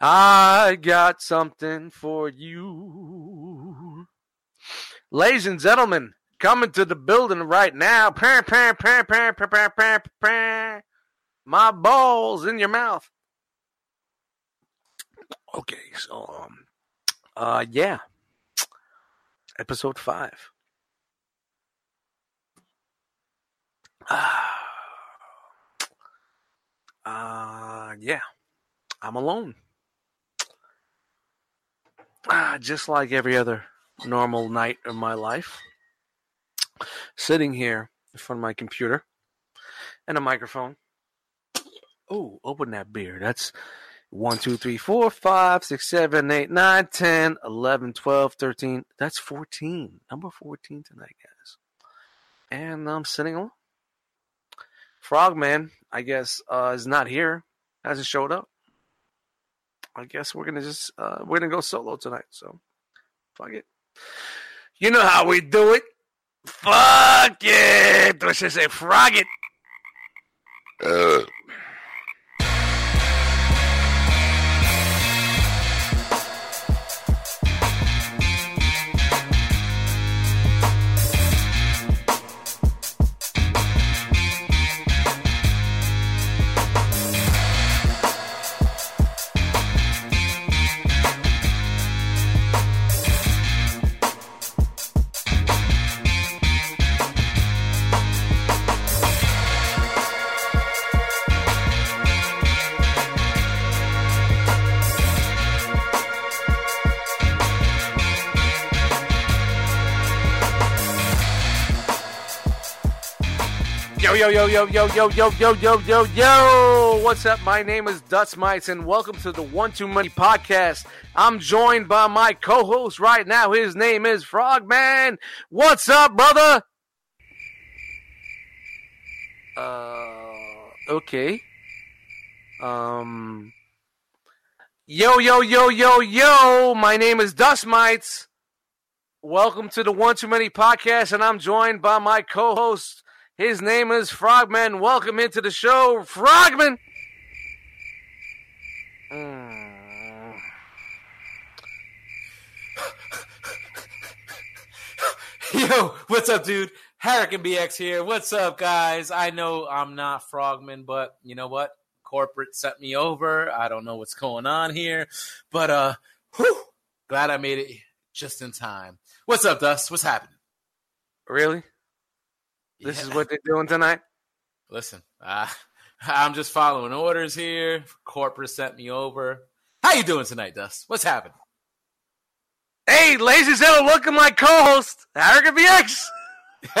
I got something for you. Ladies and gentlemen, coming to the building right now. My balls in your mouth. Okay, so um uh yeah. Episode five. Uh yeah. I'm alone. Ah, just like every other normal night of my life. Sitting here in front of my computer and a microphone. Oh, open that beer. That's 1, 2, 3, 4, 5, 6, 7, 8, 9, 10, 11, 12, 13. That's 14. Number 14 tonight, guys. And I'm sitting alone. Frogman, I guess, uh, is not here. Hasn't showed up. I guess we're gonna just uh, we're gonna go solo tonight. So fuck it. You know how we do it. Fuck it. I say frog it. Uh. Yo, yo, yo, yo, yo, yo, yo, yo, yo, yo. What's up? My name is Dust Mites, and welcome to the One Too Many podcast. I'm joined by my co host right now. His name is Frogman. What's up, brother? Uh, okay. Um, yo, yo, yo, yo, yo. My name is Dust Mites. Welcome to the One Too Many podcast, and I'm joined by my co host. His name is Frogman. Welcome into the show, Frogman. Mm. Yo, what's up, dude? Hurricane BX here. What's up, guys? I know I'm not Frogman, but you know what? Corporate sent me over. I don't know what's going on here, but uh, whew, glad I made it just in time. What's up, Dust? What's happening? Really? This Yeah. is what they're doing tonight? Listen, uh, I'm just following orders here. Corporate sent me over. How you doing tonight, Dust? What's happening? Hey, ladies and gentlemen, look at my co-host, Hurricane BX.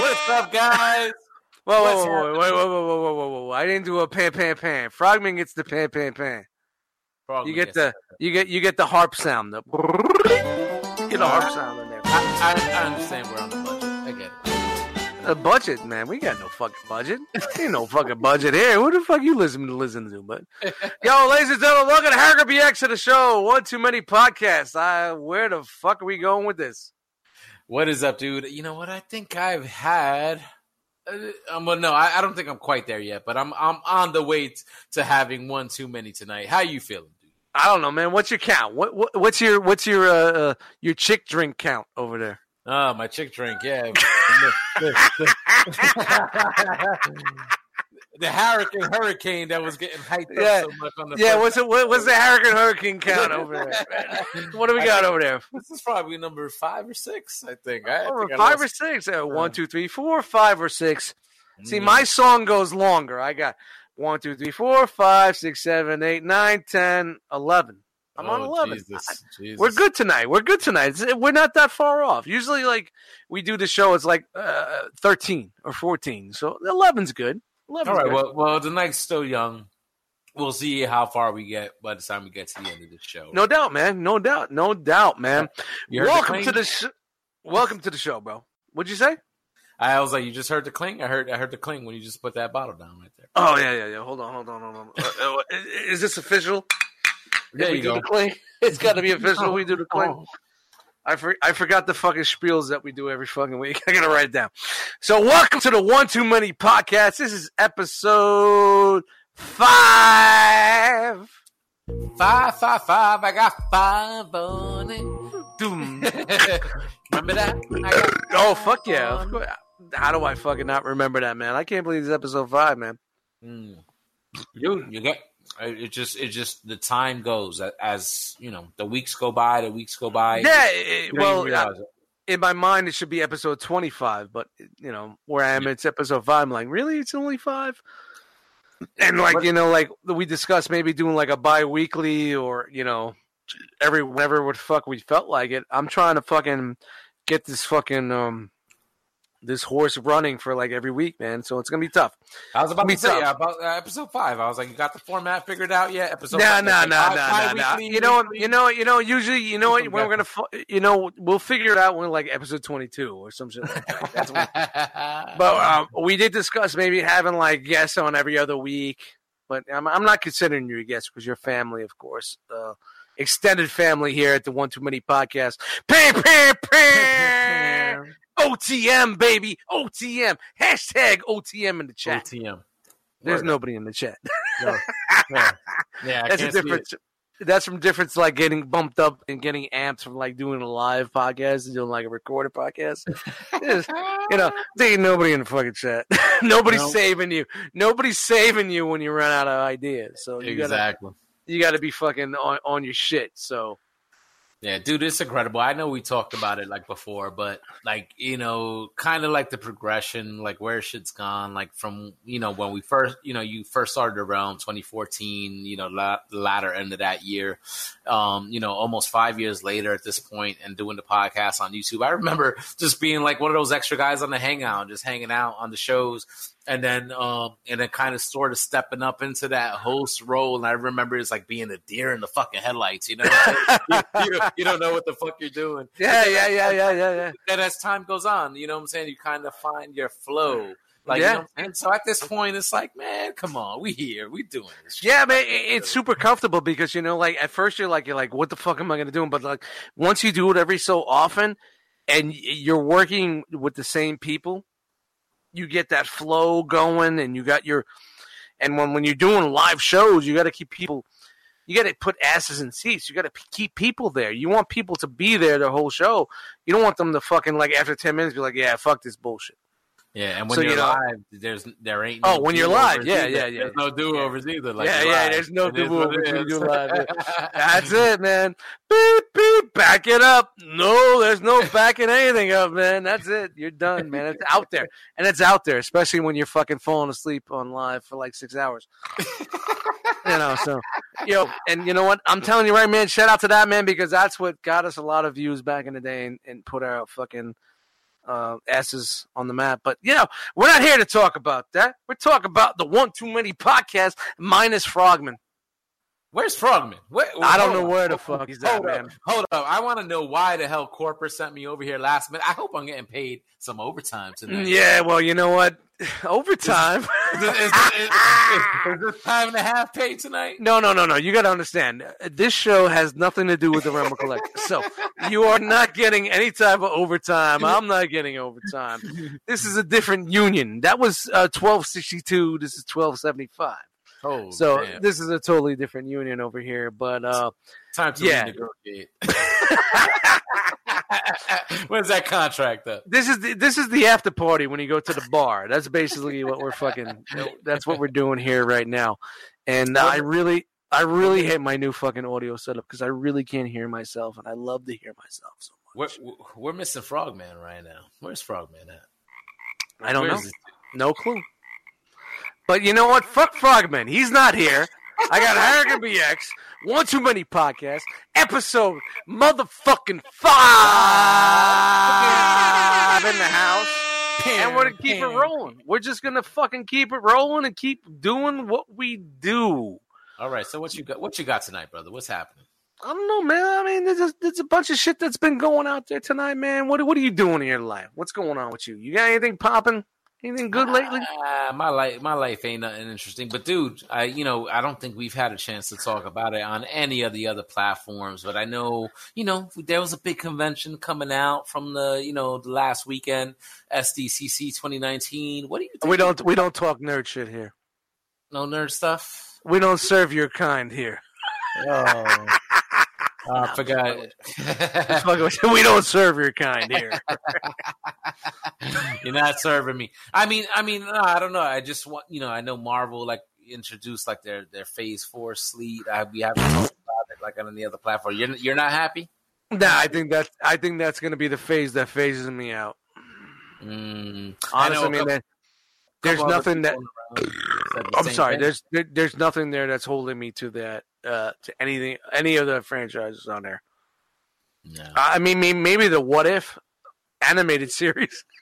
What's up, guys? Whoa, whoa, whoa, whoa, whoa, whoa, whoa, whoa, whoa, whoa! I didn't do a pan, pan, pan. Frogman gets the pan, pan, pan. You get the, you get, you get the harp sound. The get a harp sound in. I, I, I understand we're on the budget. I get it. A budget, man. We got no fucking budget. Ain't no fucking budget here. Who the fuck you listen to listen to? But yo, ladies and gentlemen, welcome to Hurricane BX to the show. One too many podcasts. I, where the fuck are we going with this? What is up, dude? You know what? I think I've had. Uh, um, well, no, I, I don't think I'm quite there yet, but I'm I'm on the way t- to having one too many tonight. How you feeling? I don't know, man. What's your count? What, what what's your what's your uh, uh your chick drink count over there? Oh, my chick drink, yeah. the hurricane hurricane that was getting hyped Yeah. up so much on the Yeah, what's it? What, what's the Hurricane Hurricane count over there? What do we got over there? This is probably number five or six, I think. I, I think I five or lost- six? Uh, one, two, three, four, five or six. See, my song goes longer. I got one, two, three, four, five, six, seven, eight, nine, ten, eleven. I'm on Oh, eleven. Jesus, Jesus. We're good tonight. We're good tonight. It's- We're not that far off. Usually, like we do the show, it's like uh, thirteen or fourteen. So 11's good. 11's All right. good. Well, well, the night's still young. We'll see how far we get by the time we get to the end of the show. no doubt, man. No doubt. No doubt, man. The Welcome cling? to the sh- welcome to the show, bro. What'd you say? I was like, you just heard the cling. I heard, I heard the cling when you just put that bottle down right there. Oh yeah, yeah, yeah. Hold on, hold on, hold on. Uh, uh, is this official? There If we you do the cling. It's got to be official. We do the cling. I for, I forgot the fucking spiels that we do every fucking week. I gotta write it down. So welcome to the One Too Many podcast. This is episode five. Five, five, five. I got five on it. Doom. remember that? Oh fuck yeah! How do I fucking not remember that, man? I can't believe it's episode five, man. Mm. Dude, you get it. Just it just the time goes as, as you know. The weeks go by. The weeks go by. Yeah, it- well, even uh, realize it. in my mind, it should be episode twenty-five, but you know where I am, it's episode five. I'm like, really? It's only five? And like What- you know, like we discussed, maybe doing like a bi-weekly or you know, every whenever what fuck we felt like it. I'm trying to fucking get this fucking um this horse running for like every week, man. So it's gonna be tough. I was about me to say yeah, about uh, episode five. I was like, you got the format figured out yet? Episode No, five, no, like, no, no, no, You know, weekly? you know, you know. Usually, you know what? Keep When them we're gonna, you know, we'll figure it out when like episode twenty-two or some shit like that. That's when But um, we did discuss maybe having like guests on every other week. But I'm, I'm not considering you a guest because you're family, of course. Uh, extended family here at the One Too Many podcast. Pam, pam, pam. OTM, baby. OTM. Hashtag OTM in the chat. OTM. There's Word. nobody in the chat. Yeah, yeah. Yeah, I That's a can't see it. difference. That's from difference like getting bumped up and getting amped from like doing a live podcast and doing like a recorded podcast. You know, there ain't nobody in the fucking chat. Nobody's No. saving you. Nobody's saving you when you run out of ideas. So you gotta exactly. you gotta be fucking on, on your shit. So Yeah, dude, it's incredible. I know we talked about it like before, but like, you know, kind of like the progression, like where shit's gone, like from, you know, when we first, you know, you first started around 2014, you know, la- latter end of that year, um, you know, almost five years later at this point and doing the podcast on YouTube. I remember just being like one of those extra guys on the hangout, just hanging out on the shows and then um and then kind of sort of stepping up into that host role and i remember it's like being a deer in the fucking headlights you know you, you, you don't know what the fuck you're doing yeah, yeah, yeah, yeah, yeah, yeah. and as time goes on you know what i'm saying you kind of find your flow like Yeah. you know and so at this point it's like man come on we here we doing this. Yeah, man, it- it's super comfortable because you know, like at first you're like, you're like, what the fuck am I gonna do? But like once you do it every so often, and you're working with the same people, you get that flow going, and you got your, and when when you're doing live shows, you got to keep people, you got to put asses in seats. You got to p- keep people there. You want people to be there the whole show. You don't want them to fucking like after ten minutes be like, yeah, fuck this bullshit. Yeah and when So, you're you know- live there's there ain't Oh, no when you're live, yeah, either. yeah, yeah. there's no do-overs either like Yeah, yeah, there's no It is do-overs when you do live, That's it, man. Beep beep, back it up. No, there's no backing anything up, man. That's it. You're done, man. It's out there, and it's out there, especially when you're fucking falling asleep on live for like six hours. you know, so yo, and you know what? I'm telling you right, man. Shout out to that man because that's what got us a lot of views back in the day and, and put our fucking uh, asses on the map. But you know, we're not here to talk about that. We're talking about the One Too Many podcast minus Frogman. Where's Frogman? Where, I don't know on. where the fuck he's at, man. up, hold up. I want to know why the hell corporate sent me over here last minute. I hope I'm getting paid some overtime tonight. Yeah, well, you know what? Overtime. Is, is, is, is, is this time and a half paid tonight? no, no, no, no. You got to understand. This show has nothing to do with the Rumble Collective. So you are not getting any type of overtime. I'm not getting overtime. This is a different union. That was uh, 1262. This is 1275. Oh, So this is a totally different union over here. But uh, time to yeah. renegotiate. When's that contract up? this is the, this is the after party when you go to the bar. That's basically what we're fucking. That's what we're doing here right now. And I really, I really hate my new fucking audio setup because I really can't hear myself, and I love to hear myself so much. We're, we're missing Frogman right now. Where's Frogman at? I don't Where know, no clue. But you know what? Fuck Frogman. He's not here. I got Hurricane BX, one too many podcasts, episode motherfucking five in the house. and we're gonna keep it rolling. We're just gonna fucking keep it rolling and keep doing what we do. All right. So what you got? What you got tonight, brother? What's happening? I don't know, man. I mean, there's a, there's a bunch of shit that's been going out there tonight, man. What what are you doing in your life? What's going on with you? You got anything popping? Anything good lately? Uh, my life, my life ain't nothing interesting. But dude, I you know I don't think we've had a chance to talk about it on any of the other platforms. But I know you know there was a big convention coming out from the you know the last weekend, SDCC 2019. What do you? Think? We don't we don't talk nerd shit here. no nerd stuff. We don't serve your kind here. Oh, I forgot. Just fucking with you. we don't serve your kind here. You're not serving me. I mean, I mean, no, I don't know. I just want you know. I know Marvel like introduced like their their Phase Four sleet. I we haven't talked about it like on any other platform. You're you're not happy. nah, I think that's I think that's gonna be the phase that phases me out. Mm, Honestly, I, a mean, couple- there's nothing that people around said the I'm sorry. thing. There's there, there's nothing there that's holding me to that uh, to anything any of the franchises on there. No. I mean, may- maybe the What If animated series.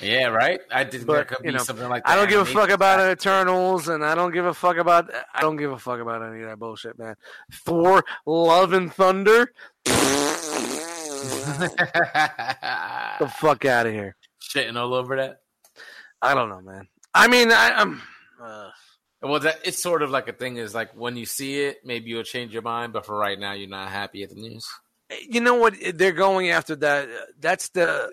Yeah, right. I didn't. But, could be know, something like that. I don't give a fuck about style. Eternals, and I don't give a fuck about I don't give a fuck about any of that bullshit, man. Thor: Love and Thunder. the fuck out of here. Shitting all over that. I don't know, man. I mean, I, I'm. Uh, Well, that it's sort of like a thing. Is like when you see it, maybe you'll change your mind. But for right now, you're not happy at the news. you know what they're going after that that's the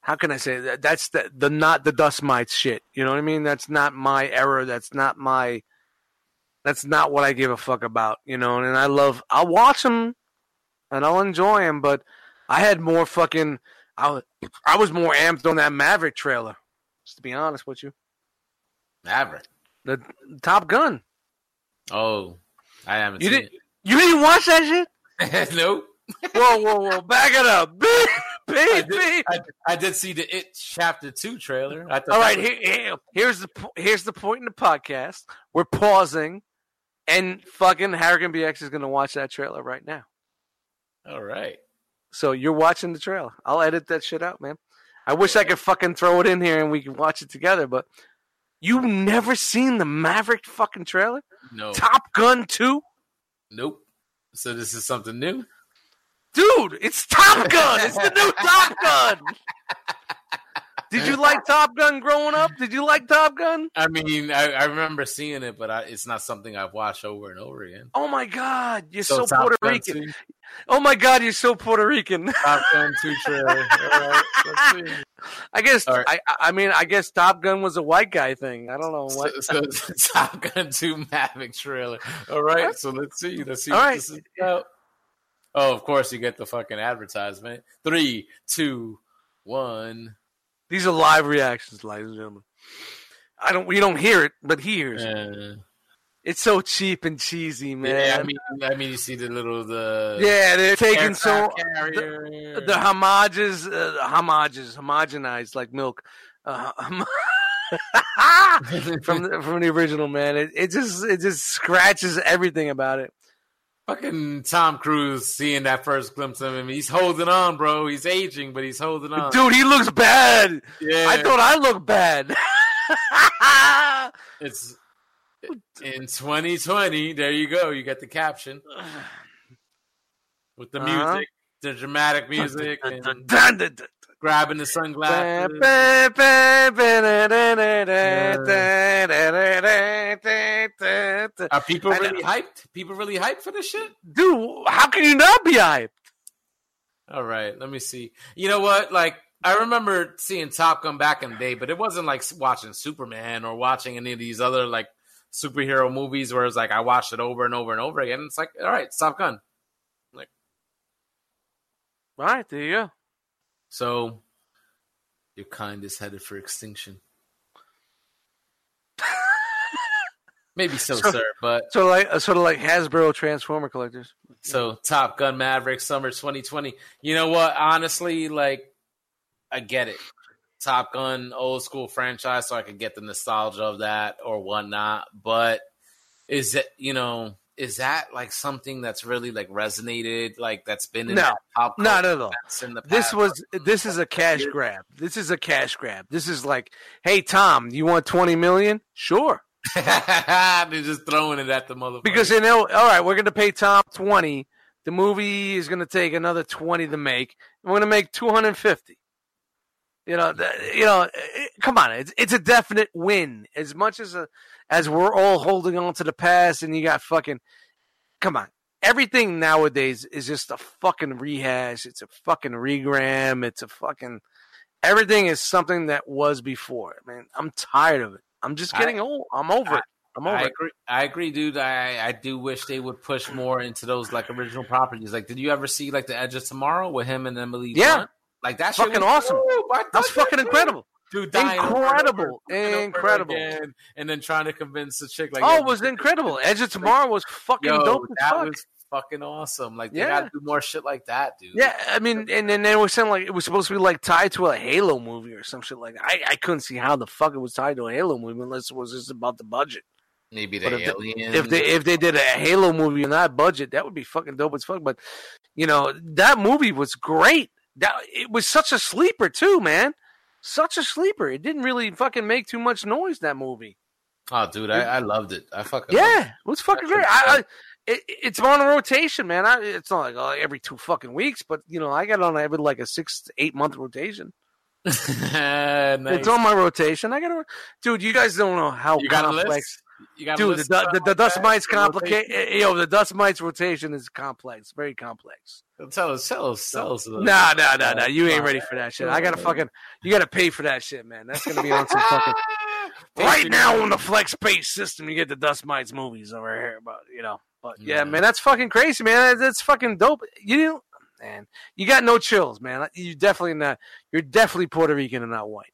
how can i say that that's the the not the dust mites shit you know what i mean that's not my error. that's not my that's not what i give a fuck about you know and i love i'll watch them and i'll enjoy them but i had more fucking i was, I was more amped on that maverick trailer just to be honest with you Maverick. the top gun Oh, I haven't You seen didn't- you didn't watch that shit it. nope. whoa whoa whoa back it up I baby did, I, I did see the It Chapter Two trailer. I All right, was- here, here- here's the here's the point in the podcast. We're pausing, and fucking Hurricane BX is going to watch that trailer right now. all right. So you're watching the trailer. I'll edit that shit out, man. I wish I could fucking throw it in here and we could watch it together, but you never seen the Maverick fucking trailer? No. Top Gun 2? Nope. So this is something new. Dude, it's Top Gun. It's the new Top Gun. Did you like Top Gun growing up? Did you like Top Gun? I mean, I, I remember seeing it, but I, it's not something I've watched over and over again. Oh my God, you're so, Top Puerto Gun Rican. 2, Oh my God, you're so Puerto Rican. Top Gun Two trailer. All right, let's see. I guess right. I I mean I guess Top Gun was a white guy thing. I don't know what. so it's Top Gun 2 Maverick trailer. All right, so let's see. Let's see All what right. this is about. Oh, of course, you get the fucking advertisement. Three, two, one. These are live reactions, ladies and gentlemen. I don't we don't hear it, but he hears it. Uh, It's so cheap and cheesy, man. yeah, I mean, I mean, you see the little the Yeah, they're taking so carrier. the homages, uh, homages, homogenized like milk. Uh, hom- from the, from the original man, it, it just it just scratches everything about it. Fucking Tom Cruise seeing that first glimpse of him. He's holding on, bro. He's aging, but he's holding on. Dude, he looks bad. yeah, I thought I looked bad. it's in 2020. There you go. You get the caption with the Uh-huh. music, the dramatic music, and grabbing the sunglasses. Are people know. really hyped? People really hyped for this shit? Dude, how can you not be hyped? All right, let me see. You know what? Like, I remember seeing Top Gun back in the day, but it wasn't like watching Superman or watching any of these other like superhero movies where it's like I watched it over and over and over again. It's like, all right, Top Gun. Like, all right, there you go. So, your kind is headed for extinction. Maybe so, So- sir. But Sort of like uh, sort of like Hasbro Transformer collectors. so Top Gun Maverick Summer 2020. You know what? Honestly, like I get it. Top Gun, old school franchise, so I could get the nostalgia of that or whatnot. But is it you know is that like something that's really like resonated, like that's been in No. pop Not at all. This was this is a cash grab. This is a cash grab. This is like, hey Tom, you want twenty million? Sure. They're just throwing it at the motherfucker. Because they know, all right, we're going to pay Tom 20. The movie is going to take another 20 to make. And we're going to make 250. You know, you know, eh, come on. It's, it's a definite win. As much as a, as we're all holding on to the past and you got fucking come on. Everything nowadays is just a fucking rehash. It's a fucking regram. It's a fucking everything is something that was before. Man, I'm tired of it. I'm just I- getting old. I'm over it. I'm over I it. agree. I agree, dude. I I do wish they would push more into those like original properties. Like, did you ever see like the Edge of Tomorrow with him and Emily? Yeah. Blunt? like that's Fucking was awesome. That's fucking incredible. Dude, over Incredible. over and Incredible. then trying to convince the chick like, oh, it was incredible. Edge of Tomorrow was fucking yo, dope as that fuck. was fucking awesome. Like, they Yeah. gotta do more shit like that, dude. Yeah, I mean, and then they were saying like it was supposed to be like tied to a Halo movie or some shit like that. I, I couldn't see how the fuck it was tied to a Halo movie unless it was just about the budget. maybe But the if alien. If they if they did a Halo movie on that budget, that would be fucking dope as fuck. But you know, that movie was great. That it was such a sleeper too, man. Such a sleeper. It didn't really fucking make too much noise. That movie. oh, dude, I, I loved it. I fucking loved Yeah, it. it was fucking great. I, I, dope. It, it's on a rotation, man. I, it's not like uh, every two fucking weeks, but you know, I got on every like a six to eight month rotation. nice. It's on my rotation. I got to, dude. You guys don't know how you complex, list? You got a dude. The, the, the dust mites complicate. Yo, the dust mites rotation is complex, very complex. Tell us, tell us, tell us. Nah, nah, nah, nah. You ain't ready for that shit. I gotta fucking. You gotta pay for that shit, man. That's gonna be on some fucking. right now on the flex space system, you get the dust mites movies over here, but you know. But yeah, Yeah. man, that's fucking crazy, man. That's fucking dope. You know, man, you got no chills, man. You definitely not. You're definitely Puerto Rican and not white.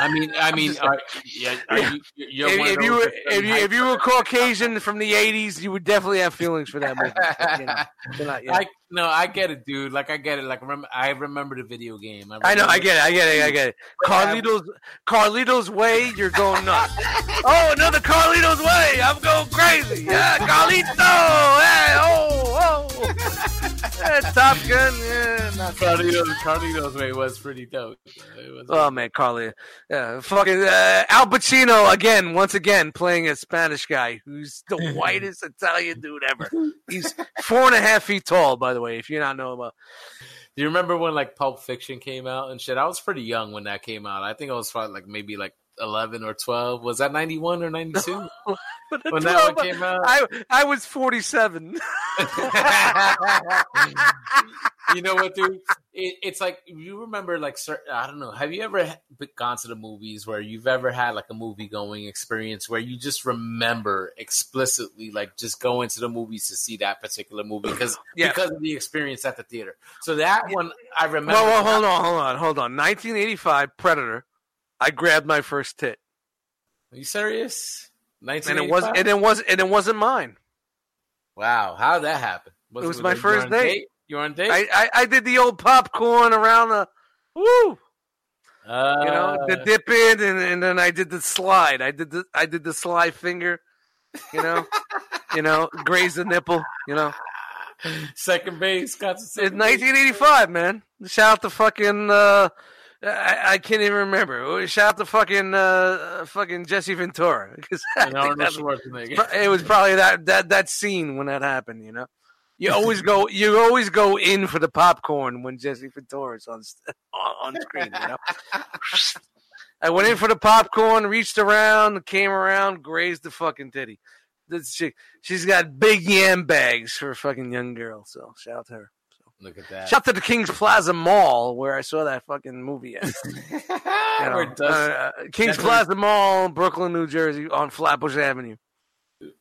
I mean, I mean, are, yeah, are Yeah. you, if, if you were if you if you were Caucasian from the '80s, you would definitely have feelings for that movie. You know, not, yeah. I no, I get it, dude. Like I get it. Like remember, I remember the video game. I know, I get it, I get it, I get it. Carlitos, Carlitos way, you're going nuts. oh, another Carlitos way, I'm going crazy. Yeah, Carlito, hey, oh, oh. Top Gun, yeah. Not Carlitos, Carlitos way was pretty dope. Was, Oh man, Carly, yeah, fucking uh, Al Pacino again, once again playing a Spanish guy who's the whitest Italian dude ever. He's four and a half feet tall, by the way. If you not know about, Do you remember when like Pulp Fiction came out and shit? I was pretty young when that came out. I think I was probably like maybe like eleven or twelve. Was that ninety one or ninety two but when that one came out? I I was forty seven. you know what, dude? It, it's like you remember, like, I don't know. Have you ever gone to the movies where you've ever had like a movie going experience where you just remember explicitly, like, just going to the movies to see that particular movie because Yeah. because of the experience at the theater. So that one, I remember. Well, well, hold on, hold on, hold on. 1985 Predator. I grabbed my first tit, Are you serious? and it was and it was and it wasn't mine. Wow, how did that happen? It was it- my you first date. You were on date? I, I I did the old popcorn around the woo. uh, you know, the dip in, and, and then I did the slide. I did the I did the slide finger. You know, you know, graze the nipple. You know, second base. Got to it's base. 1985, man. Shout out to fucking. Uh, I, I can't even remember. Shout out to fucking uh, fucking Jesse Ventura because And Arnold Schwarzenegger. it was probably that that that scene when that happened. You know, you always go you always go in for the popcorn when Jesse Ventura's on on screen. You know. I went in for the popcorn, reached around, came around, grazed the fucking titty. This chick, she's got big yam bags for a fucking young girl. So shout out to her. Look at that. Shout out to the Kings Plaza Mall where I saw that fucking movie. At. You know, Where does uh, Kings That's Plaza Mall, Brooklyn, New Jersey, on Flatbush Avenue.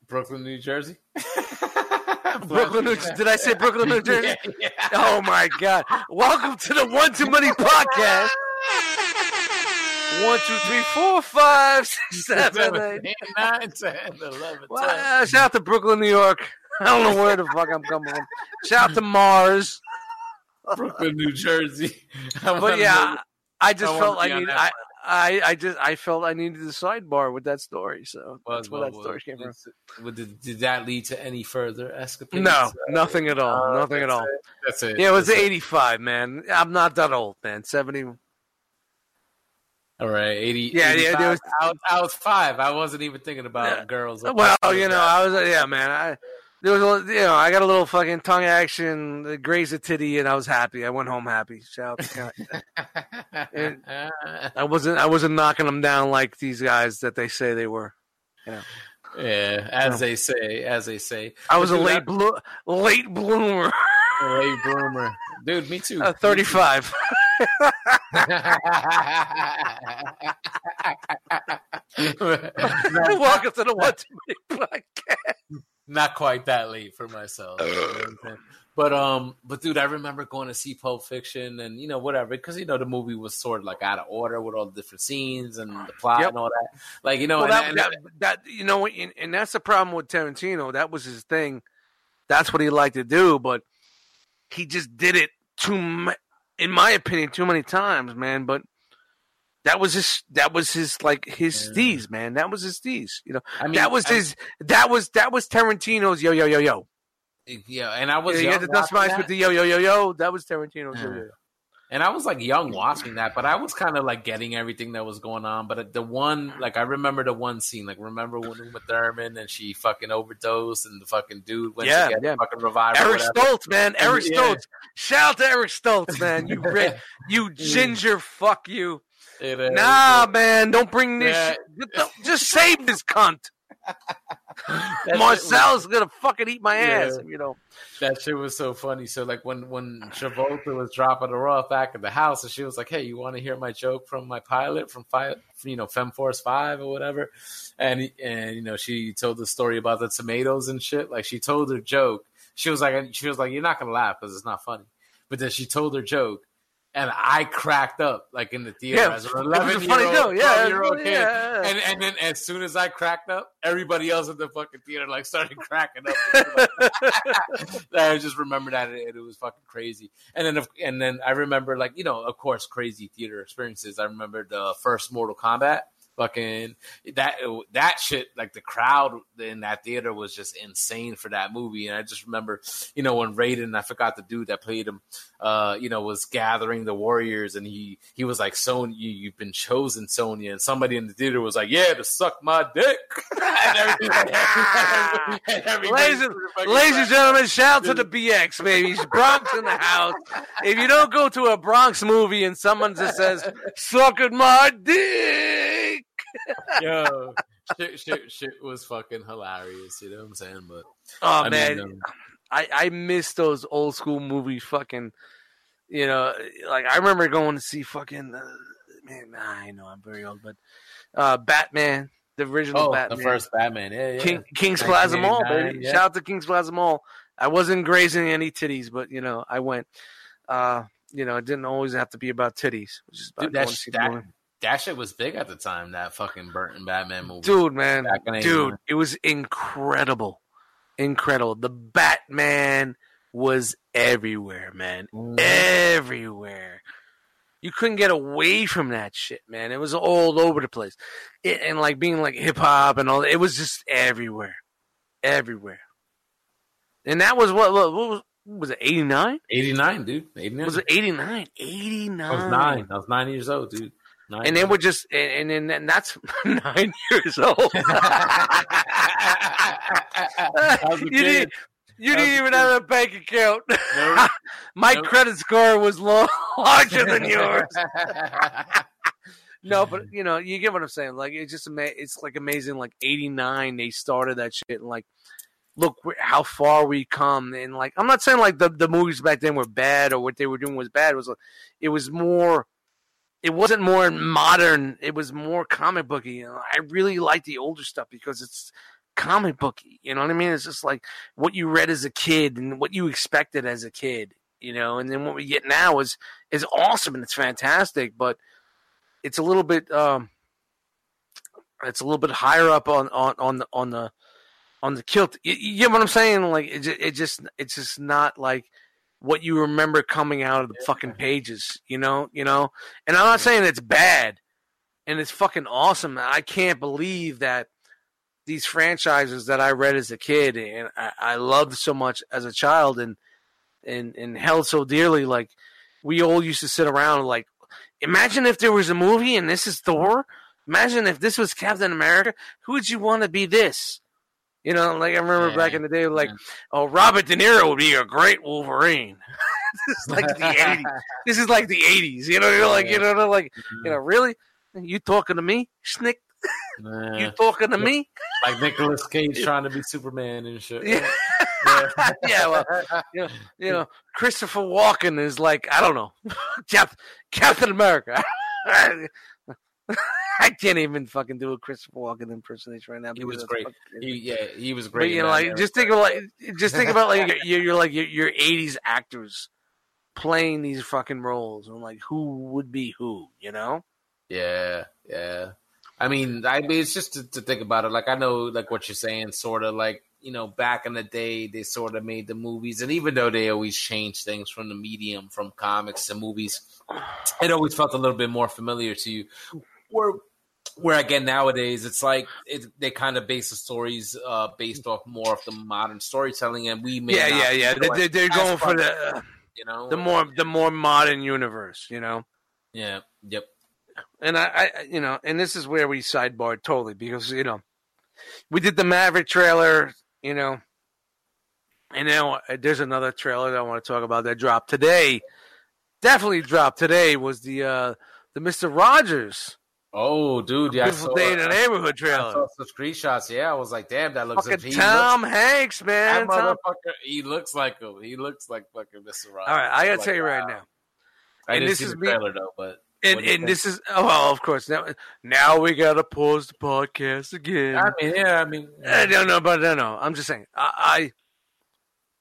Brooklyn, New Jersey? Brooklyn, New, did I say Brooklyn, New Jersey? Yeah, yeah. Oh my God! Welcome to the One Too Many podcast. One, two, three, four, five, six, seven, eight. nine, 10, 11, Well, 12. uh, shout out to Brooklyn, New York. I don't know where the fuck I'm coming from. Shout out to Mars. Brooklyn, New Jersey. But yeah, I just I felt wanna I be on need that I, I I just I felt I needed the sidebar with that story. So well, that's where well, that story came from. Did, did that lead to any further escapades? No, nothing at all. Uh, nothing at all. it. That's it. Yeah, it was That's 85, man. I'm not that old, man. 70. All right, 80. Yeah, yeah, there was- I, was, I was five. I wasn't even thinking about Yeah. girls. Well, you know, I was, yeah, man. I, there was, a, you know, I got a little fucking tongue action, uh, grazed a titty, and I was happy. I went home happy. Shout to. I wasn't, I wasn't knocking them down like these guys that they say they were. yeah, as they say, as they say. I was a Dude, late, blo- late bloomer. late bloomer, dude. Me too. Uh, 35. Welcome to the One Too Many podcast. Not quite that late for myself. you know what I'm saying? but um, but dude, I remember going to see Pulp Fiction and you know whatever because you know the movie was sort of like out of order with all the different scenes and the plot Yep. and all that. Like you know, Well, and, that, and- that, that you know, and, and that's the problem with Tarantino. That was his thing. That's what he liked to do, but he just did it too, in my opinion, too many times, man. But that was his. That was his like his Yeah. steez, man. That was his steez. You know, I mean, that was I- his. That was that was Tarantino's yo yo yo yo. yeah, and I was You young get the dust that. with the yo yo yo yo. That was Tarantino's yo Yeah. yo yo. And I was like young watching that, but I was kind of like getting everything that was going on. But uh, the one, like, I remember the one scene, like, remember when Uma Thurman and she fucking overdosed and the fucking dude went Yeah, to get yeah. fucking revived. Eric. Stoltz, man. Eric Yeah. Stoltz. Shout out to Eric Stoltz, man. You red, you ginger, fuck you. It is. Nah, man, don't bring this. Yeah. shit. Just, don't- just save this cunt. That shit was- Marcel's gonna fucking eat my ass. Yeah. You know. that shit was so funny. So like when when Travolta was dropping her off back at the house, and she was like, "Hey, you want to hear my joke from my pilot from five, you know, Fem Force Five or whatever?" And and you know, she told the story about the tomatoes and shit. Like she told her joke. She was like, she was like, "You're not gonna laugh because it's not funny." But then she told her joke. And I cracked up like in the theater Yeah, as an was a 11 funny year old, Yeah, year old yeah, kid. yeah. And and then as soon as I cracked up, everybody else in the fucking theater like started cracking up. I just remember that it, it was fucking crazy. And then, and then I remember like you know, of course, crazy theater experiences. I remember the first Mortal Kombat. Fucking that that shit like the crowd in that theater was just insane for that movie and I just remember you know when Raiden I forgot the dude that played him uh you know was gathering the warriors and he he was like Sonya you, you've been chosen Sonya and somebody in the theater was like yeah to suck my dick and everybody- and everybody Ladies and- Ladies and gentlemen, shout out to the BX, baby. It's Bronx in the house. If you don't go to a Bronx movie and someone just says, sucking my dick. Yo, shit, shit, shit was fucking hilarious. You know what I'm saying? But Oh, I man. mean, um, I, I miss those old school movie fucking, you know, like I remember going to see fucking, uh, man, I know I'm very old, but uh, Batman, the original oh, Batman. the first Batman. Yeah, yeah. King, King's Plaza Mall, baby. yeah. Shout out to King's Plaza Mall. I wasn't grazing any titties, but you know, I went. Uh, you know, it didn't always have to be about titties. It was just about Dude, that, that. That shit was big at the time. That fucking Burton Batman movie. Dude, man, dude, it was incredible, incredible. The Batman was everywhere, man, Mhm. everywhere. You couldn't get away from that shit, man. It was all over the place, it, and like being like hip hop and all. It was just everywhere, everywhere. And that was what? What, was? what was it? Eighty nine? 89, dude. 89. Was it eighty nine? Eighty nine. I was nine. I was nine years old, dude. Nine And they were just, and and, and that's nine years old. I was a you kid. didn't, you didn't even kid. have a bank account. Nope. My Nope. credit score was low, larger than yours. No, but you know, you get what I'm saying. Like it's just ama- it's like amazing. Like '89, they started that shit, and like, look how far we come. And like, I'm not saying like the the movies back then were bad or what they were doing was bad. It was it was more. It wasn't more modern. It was more comic booky. You know, I really like the older stuff because it's comic booky. You know what I mean? It's just like what you read as a kid and what you expected as a kid. You know, and then what we get now is is awesome and it's fantastic, but it's a little bit um it's a little bit higher up on on on the on the on the kilt. You, you get what I'm saying? Like it, it just it's just not like what you remember coming out of the fucking pages. You know, you know. And I'm not saying it's bad, and it's fucking awesome. I can't believe that these franchises that I read as a kid and I, I loved so much as a child and and and held so dearly. Like we all used to sit around like imagine if there was a movie and this is Thor. Imagine if this was Captain America. Who would you want to be this? You know, like I remember Yeah, back in the day, like, yeah. oh, Robert De Niro would be a great Wolverine. this is like the '80s. This is like the '80s. You know, you're like, you know, like, you know, mm-hmm. really? You talking to me, Schnick? You talking to me? like Nicolas Cage trying to be Superman and shit. Yeah. yeah, well, you know, you know, Christopher Walken is like, I don't know, Cap- Captain America. I can't even fucking do a Christopher Walken impersonation right now. He was great. He, yeah, he was great. But you know, like just think of like just think about like you're, you're like your, your '80s actors playing these fucking roles, and like who would be who, you know? Yeah, yeah. I mean, I mean, it's just to, to think about it. Like, I know, like what you're saying, sort of like you know, back in the day, they sort of made the movies, and even though they always changed things from the medium, from comics to movies, it always felt a little bit more familiar to you. Where, where again nowadays, it's like it, they kind of base the stories uh, based off more of the modern storytelling, and we may Yeah, yeah, yeah. they, they, they're going for the you know the more the more modern universe, you know. yeah, yep, And I, I, you know, and this is where we sidebarred totally because you know, we did the Maverick trailer, you know, and now uh, there's another trailer that I want to talk about that dropped today. Definitely dropped today was the uh the Mister Rogers Oh, dude, yeah, I saw, Day in the Neighborhood I trailer. saw some screenshots. Yeah, I was like, damn, that looks. Fucking Tom Hanks, man. that Tom- motherfucker, he looks like him. He looks like fucking Mr. Rogers. All right, I gotta Like, tell you right wow. now, I and didn't this see is the me- trailer though, but and What do you and this is oh well, of course now now we gotta pause the podcast again. I mean, yeah, I mean, I don't know, but no, no. I'm just saying. I,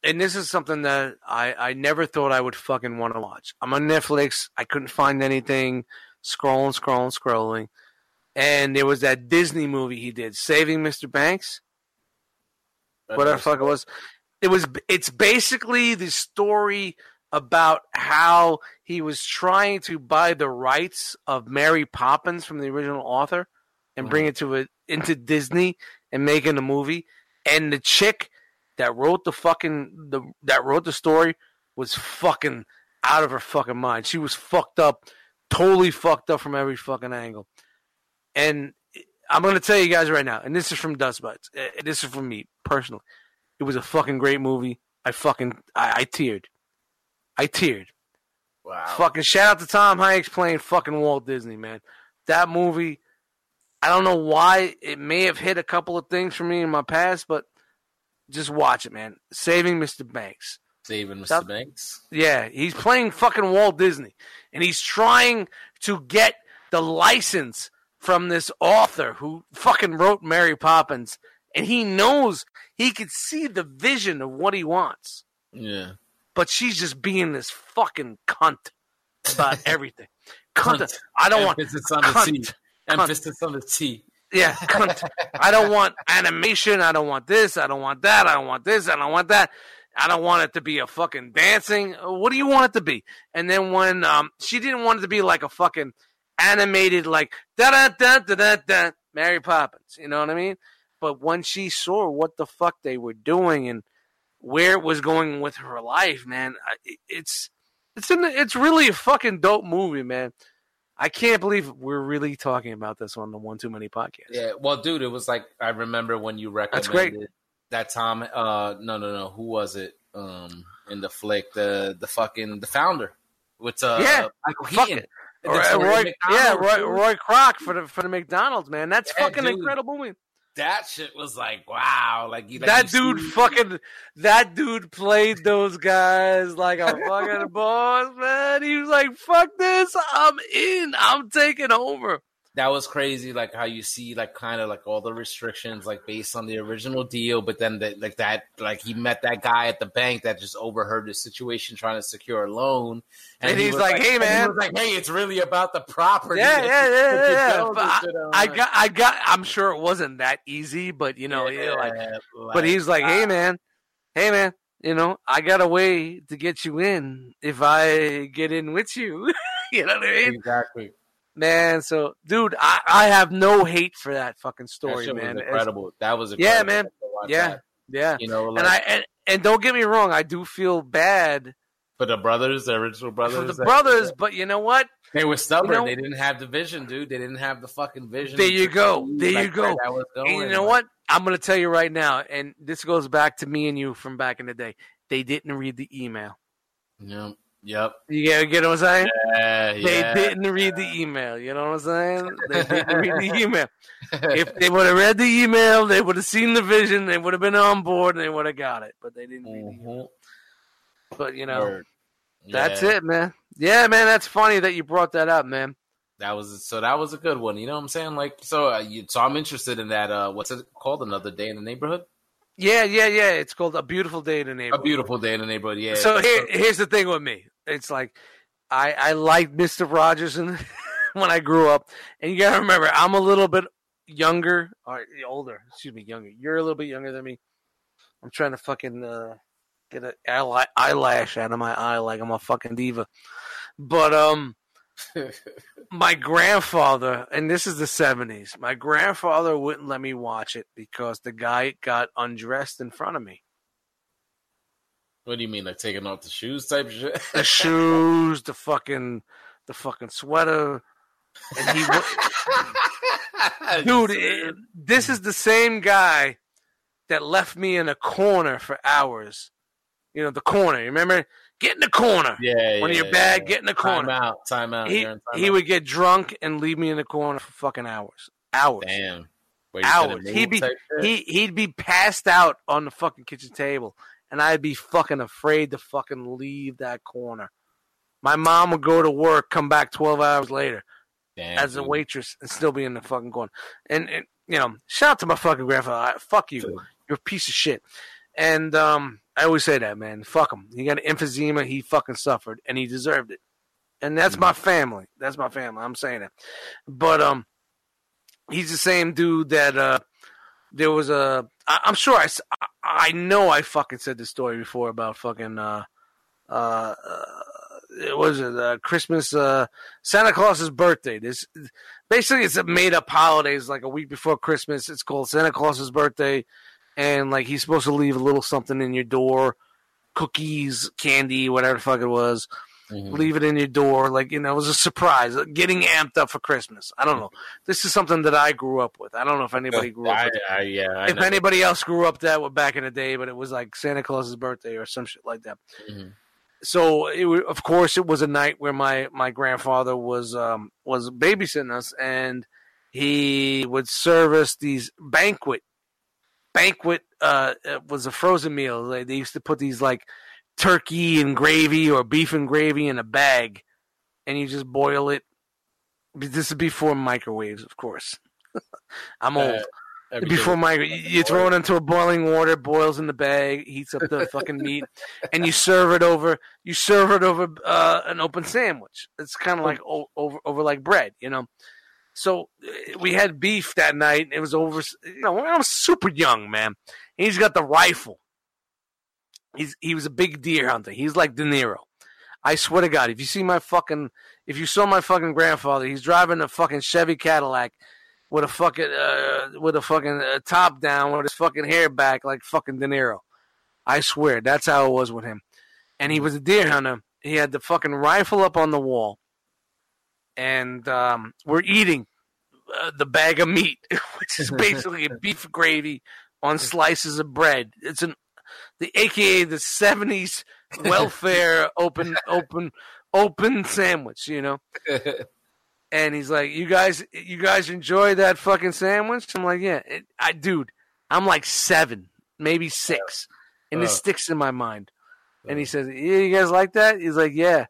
I and this is something that I I never thought I would fucking want to watch. I'm on Netflix. I couldn't find anything. Scrolling, scrolling, scrolling, and there was that Disney movie he did, Saving Mr. Banks. Whatever the fuck it was. It was. It's basically the story about how he was trying to buy the rights of Mary Poppins from the original author and bring uh-huh. it to it into Disney and making a movie. And the chick that wrote the fucking the that wrote the story was fucking out of her fucking mind. She was fucked up, totally fucked up from every fucking angle. And I'm gonna tell you guys right now, and this is from Dust Mites. uh, This is from me personally. It was a fucking great movie. I fucking I, I teared. I teared. Wow. Fucking shout out to Tom Hanks playing fucking Walt Disney, man. That movie, I don't know why it may have hit a couple of things for me in my past, but just watch it, man. Saving Mr. Banks. Saving Mr. Stop- Banks. Yeah, he's playing fucking Walt Disney, and he's trying to get the license from this author who fucking wrote Mary Poppins, and he knows he could see the vision of what he wants, Yeah. but she's just being this fucking cunt about everything. Cunt. Cunt. I don't want Emphasis on the T. cunt. Cunt. Emphasis on the T. Yeah, cunt. I don't want animation. I don't want this. I don't want that. I don't want this. I don't want that. I don't want it to be a fucking dancing. What do you want it to be? And then when um, she didn't want it to be like a fucking animated, like da da da da da da Mary Poppins. You know what I mean? But when she saw what the fuck they were doing and where it was going with her life, man, it's it's in it's really a fucking dope movie, man. I can't believe we're really talking about this on the One Too Many podcast. Yeah. Well, dude, it was like I remember when you That's recommended great. That Tom. Uh, no, no, no. Who was it? Um, in the flick, the the fucking the founder with uh Yeah. Michael Keaton. Roy, then Roy Roy- yeah, Roy, dude. Roy Kroc for the for the McDonald's man. That's Yeah, fucking dude. incredible movie. That shit was like wow. Like, you- like that dude see- fucking that dude played those guys like a fucking boss, man. He was like, "Fuck this, I'm in. I'm taking over." That was crazy like how you see like kind of like all the restrictions like based on the original deal but then the, like that like he met that guy at the bank that just overheard the situation trying to secure a loan And he he's was like, "Hey, and he man." was like hey it's really about the property Yeah, yeah, yeah, yeah, yeah. shit on." I got, I got. I'm sure it wasn't that easy, but you know, yeah, like, Yeah, but he's like, ah, "Hey, man, hey, man." You know, I got a way to get you in if I get in with you. you know what I mean? exactly Man, so dude, I, I have no hate for that fucking story, shit man. was It's- incredible that was incredible. Yeah, man. Yeah. that. Yeah. you know like, And I and, and don't get me wrong, I do feel bad for the brothers the original brothers for the that- brothers, but you know what? they were stubborn You know- they didn't have the vision dude they didn't have the fucking vision There you go. There you like, where go. that And you know what? I'm gonna tell you right now, and this goes back to me and you from back in the day. They didn't read the email. Yep. Yep. You get, get what I'm saying? Yeah, They yeah. didn't read the email. You know what I'm saying? They didn't read the email. If they would have read the email, they would have seen the vision. They would have been on board, and they would have got it. But they didn't read the email. Mhm. But you know, that's it, man. Yeah, man. That's funny that you brought that up, man. That was so. That was a good one. You know what I'm saying? Like so. Uh, you, so I'm interested in that. Uh, what's it called? Another day in the neighborhood. Yeah, yeah, yeah. It's called a beautiful day in the neighborhood. A beautiful day in the neighborhood. Yeah. So here, here's the thing with me. It's like I I liked Mister Rogers and when I grew up, and you gotta remember I'm a little bit younger or older. Excuse me, younger. You're a little bit younger than me. I'm trying to fucking uh, get an eyelash out of my eye like I'm a fucking diva. But um, my grandfather, and this is the 70s, my grandfather wouldn't let me watch it because the guy got undressed in front of me. What do you mean, like taking off the shoes type shit? the shoes, the fucking, the fucking sweater, and he, dude, it, this is the same guy that left me in a corner for hours. You know, the corner. You remember? Get in the corner. Yeah, When yeah, of your bag, yeah. get in the corner. Time out. Time out. He, time he out. would get drunk and leave me in the corner for fucking hours. Hours. Damn. Where Hours. He'd be he he'd be passed out on the fucking kitchen table, and I'd be fucking afraid to fucking leave that corner. My mom would go to work, come back twelve hours later Damn, as a dude. waitress, and still be in the fucking corner. And, and you know, shout out to my fucking grandfather. Fuck you. Dude. You're a piece of shit. And um, I always say that, man. Fuck him. He got emphysema. He fucking suffered, and he deserved it. And that's my family. That's my family. I'm saying it. But um, he's the same dude that uh, there was a. I, I'm sure I, I- know I fucking said this story before about fucking uh, uh, uh it was it uh, Christmas uh Santa Claus's birthday. This basically it's a made up holiday. It's like a week before Christmas. It's called Santa Claus's birthday, and like he's supposed to leave a little something in your door, cookies, candy, whatever the fuck it was. Mhm. Leave it in your door, like you know, it was a surprise. Getting amped up for Christmas. I don't know. This is something that I grew up with. I don't know if anybody grew up. I, with I, yeah. I if know. anybody else grew up that way back in the day, but it was like Santa Claus's birthday or some shit like that Mhm. so it, of course it was a night where my my grandfather was um was babysitting us and he would service these banquet banquet uh it was a frozen meal like they used to put these like turkey and gravy or beef and gravy in a bag and you just boil it this is before microwaves of course i'm old Uh, before my you throw it into a boiling water, boils in the bag, heats up the fucking meat, and you serve it over. You serve it over uh, an open sandwich. It's kind of like o- over over like bread, you know. So uh, we had beef that night. It was over. You know, I was super young, man. And he's got the rifle. He's he was a big deer hunter. He's like De Niro. I swear to God, if you see my fucking, if you saw my fucking grandfather, he's driving a fucking Chevy Cadillac with a fucking uh, with a fucking uh, top down with his fucking hair back like fucking De Niro. I swear that's how it was with him. And he was a deer hunter. He had the fucking rifle up on the wall, and um, we're eating uh, the bag of meat, which is basically a beef gravy on slices of bread. It's an the AKA the seventies welfare open open open sandwich, you know and he's like, "You guys, you guys enjoy that fucking sandwich?" I'm like, "Yeah, it, I, dude, I'm like seven, maybe six, and it Uh. sticks in my mind." And he says, "Yeah, you guys like that?" He's like, "Yeah,"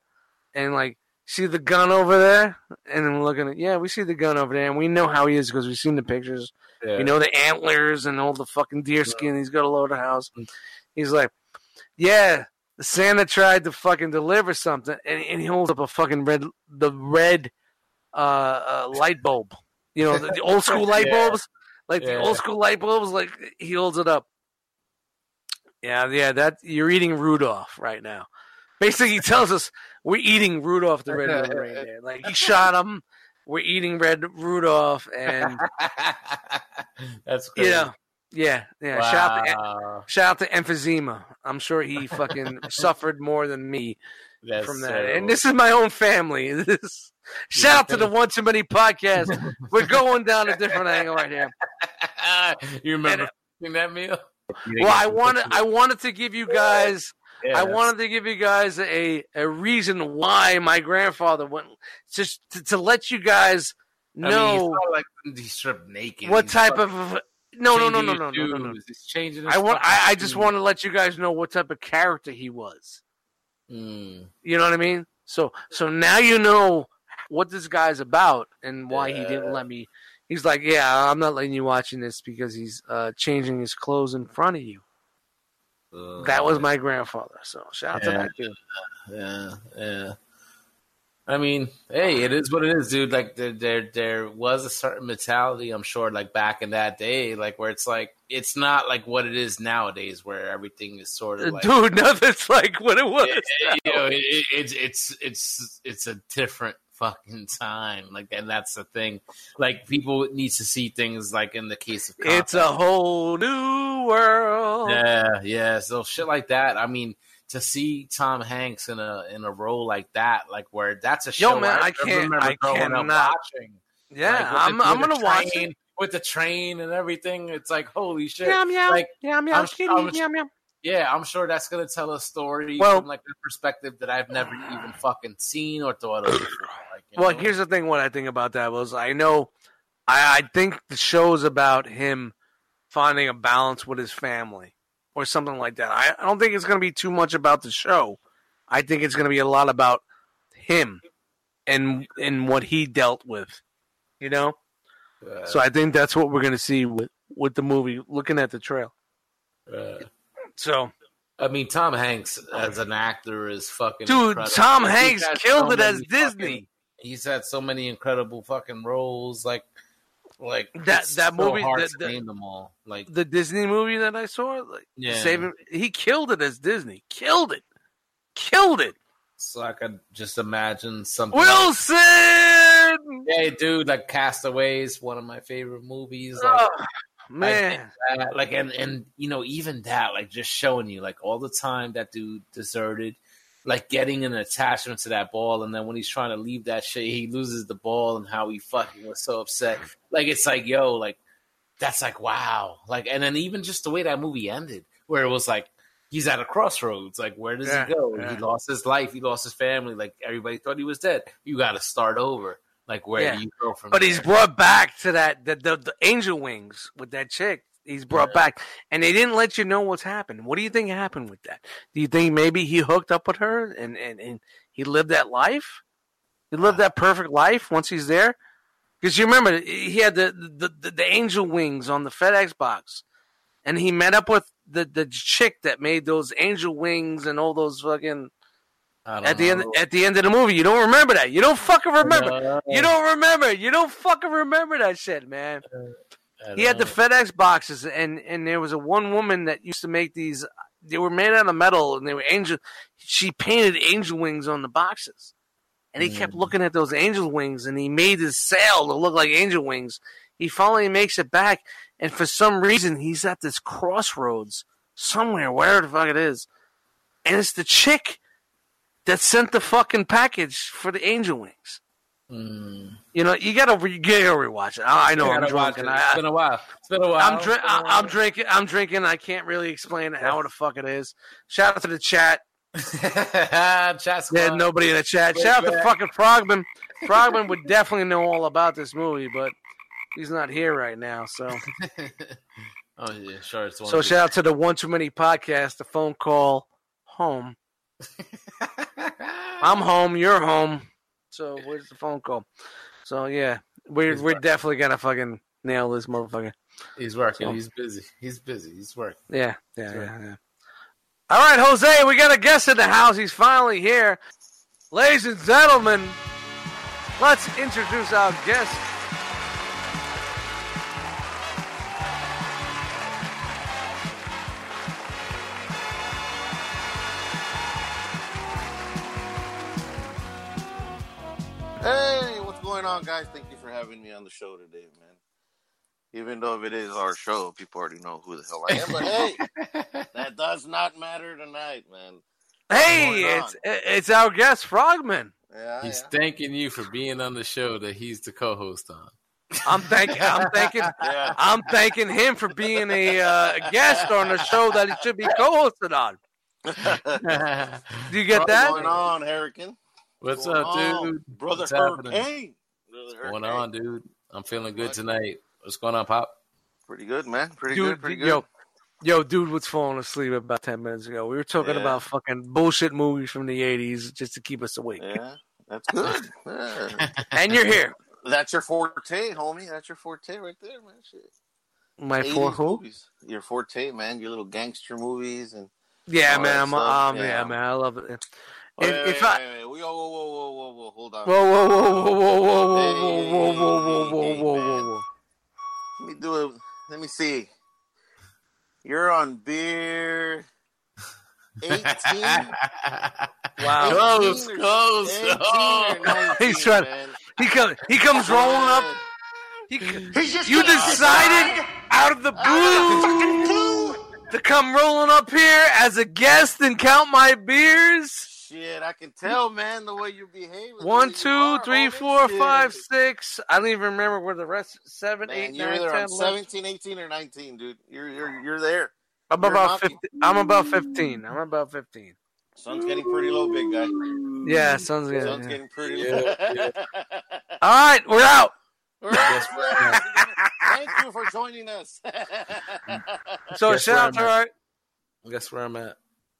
and like, see the gun over there, and I'm looking at, yeah, we see the gun over there, and we know how he is because we've seen the pictures. Yeah. We know the antlers and all the fucking deer skin he's got a over the house. He's like, "Yeah." Santa tried to fucking deliver something, and, and he holds up a fucking red, the red uh, uh, light bulb. You know, the, the old school light Yeah. bulbs, like the old school light bulbs. Like he holds it up. Yeah, yeah. That you're eating Rudolph right now. Basically, he tells us we're eating Rudolph the red-nosed reindeer. Like he shot him. We're eating red Rudolph, and That's you crazy. know, yeah, yeah. Shout out to shout out to emphysema. I'm sure he fucking suffered more than me That's from that. terrible. And this is my own family. This shout out to the One Too Many podcast. We're going down a different angle right here. you remember And- uh, cooking that meal? Well, I wanted I wanted to give you guys Yeah, I wanted to give you guys a a reason why my grandfather went just to, to let you guys I mean, know he's like he's stripped naked. what He's type fucking of no no no no no no no no. He's changing. I want I, I just want to let you guys know what type of character he was. Mm. You know what I mean? So so now you know what this guy's about and why he didn't let me. He's like, yeah, I'm not letting you watching this because he's uh, changing his clothes in front of you. That was my grandfather. So shout out to that dude. Yeah, yeah. I mean, hey, it is what it is, dude. Like there, there, there was a certain mentality, I'm sure, like back in that day, like where it's like it's not like what it is nowadays, where everything is sort of uh, like, dude, nothing's like what it was. it- you know, it, it, it's it's it's it's a different fucking time. Like, and that's the thing. Like, people need to see things like in the case of It's a whole new world. Yeah, yeah. So shit like that. I mean, to see Tom Hanks in a in a role like that, like where that's a show. Yo, man, I can't- remember I cannot- watching. Yeah, Like, I'm, the- I'm gonna watch train- it. with the train and everything. It's like holy shit. Meow meow, Like, meow meow, I'm- kitty, I'm-. Yeah, I'm sure that's gonna tell a story Well- from like a perspective that I've never even fucking seen or thought of. Before. Like, Well, know? here's the thing. What I think about that was, I know, I, I think the show's about him finding a balance with his family or something like that. I, I don't think it's going to be too much about the show. I think it's going to be a lot about him and and what he dealt with. You know, Uh, so I think that's what we're going to see with with the movie. Looking at the trail, uh, so I mean, Tom Hanks as an actor is fucking dude, incredible. Tom Hanks killed so it as Disney. fucking- he's had so many incredible fucking roles. Like, like That- that so movie, hard the- name them all. Like, The Disney movie that I saw, like, yeah, saving, he killed it as Disney. Killed it, killed it. so I could just imagine something. Wilson. Hey, dude, like Castaways, one of my favorite movies. Like, Oh, man, that, like, and and you know, even that, like, just showing you, like, all the time that dude deserted, like, getting an attachment to that ball, and then when he's trying to leave that shit, he loses the ball, and how he fucking was so upset. Like, it's like, yo, like, that's like, wow, like, and then even just the way that movie ended, where it was like. He's at a crossroads. Like, where does Yeah, he go? yeah. He lost his life. He lost his family. Like, everybody thought he was dead. You got to start over. Like, where Yeah. do you go from but there? he's brought back to that the, the the angel wings with that chick. He's brought Yeah. back, and they didn't let you know what's happened. What do you think happened with that? Do you think maybe he hooked up with her and and, and he lived that life? He lived that perfect life once he's there. Because you remember he had the, the the the angel wings on the FedEx box, and he met up with the the chick that made those angel wings and all those fucking at the end at the end of the movie. You don't remember that. You don't fucking remember. No. You don't remember. You don't fucking remember that shit, man. He had the FedEx boxes, and and there was a one woman that used to make these. They were made out of metal, and they were angel. She painted angel wings on the boxes, and he kept Mm. looking at those angel wings, and he made his sail to look like angel wings. He finally makes it back, and for some reason, he's at this crossroads somewhere, where the fuck it is, and it's the chick that sent the fucking package for the angel wings. Mm. You know, you gotta, re- you gotta rewatch it. I, I know I'm drunk, and it. I, It's been a while. It's been a while. I'm, dri- It's been a I-. I'm drinking. I'm drinking. I can't really explain how the fuck it is. Shout out to the chat. Chat squad. Yeah, nobody in the chat. Shout out to fucking Frogman. Frogman would definitely know all about this movie, but he's not here right now. So, oh yeah, sure. It's one so shout out to the One Too Many podcast. The phone call home. I'm home. You're home. So where's the phone call? So yeah, we're He's we're back. definitely gonna fucking nail this motherfucker. He's working. So- He's busy. He's busy. He's working. Yeah, yeah, yeah, yeah. All right, Jose, we got a guest in the house. He's finally here. Ladies and gentlemen, let's introduce our guest. Hey, what's going on, guys? Thank you for having me on the show today, man. Even though if it is our show, people already know who the hell I am. But hey, that does not matter tonight, man. Hey, going on? it's it's our guest Frogman. Yeah, He's yeah. thanking you for being on the show that he's the co-host on. I'm thanking I'm thanking yeah. I'm thanking him for being a uh, guest on the show that he should be co-hosted on. Do you get What's that? going on, Hurricane? What's Going up, on? dude? Brother What's happening? Hurricane. Brother What's going on, dude? I'm feeling good tonight. What's going on, Pop? Pretty good, man. Pretty Dude, good. Pretty good. yo, yo, dude was falling asleep about ten minutes ago. We were talking Yeah. about fucking bullshit movies from the '80s just to keep us awake. Yeah. That's good. Yeah. and you're here. That's your forte, homie. That's your forte right there, man. Shit. My 80s four who? movies. Your forte, man. Your little gangster movies and. Yeah, man. I'm, um, yeah. yeah. man. I love it. Wait, If, wait, if I wait, wait. Whoa, whoa, whoa, whoa, whoa, whoa. Hold on. whoa, whoa, whoa, whoa, whoa, whoa, Hey, whoa, whoa, whoa, whoa, whoa, whoa, whoa, whoa. Let me do it. Let me see. You're on beer 18? Wow. Close, 18 close. 18 Oh. 19, He's trying- man. He comes. He comes rolling up. He, you decided out of the blue to come rolling up here as a guest and count my beers. Shit, I can tell, man, the way you behave. the One, way you two, are, three, homie. Shit. six. I don't even remember where the rest. Seven, Man, eight, you're nine, either 10, on 17, 18, or 19, dude. You're you're you're there. I'm You're about knocking. fifteen. I'm about fifteen. I'm about fifteen. Sun's getting pretty low, big guy. Yeah, sounds good. Sun's yeah. getting pretty low. yeah. All right, we're out. All right, well, Thank you for joining us. Mm. So Guess shout out to I'm our Guess where I'm at.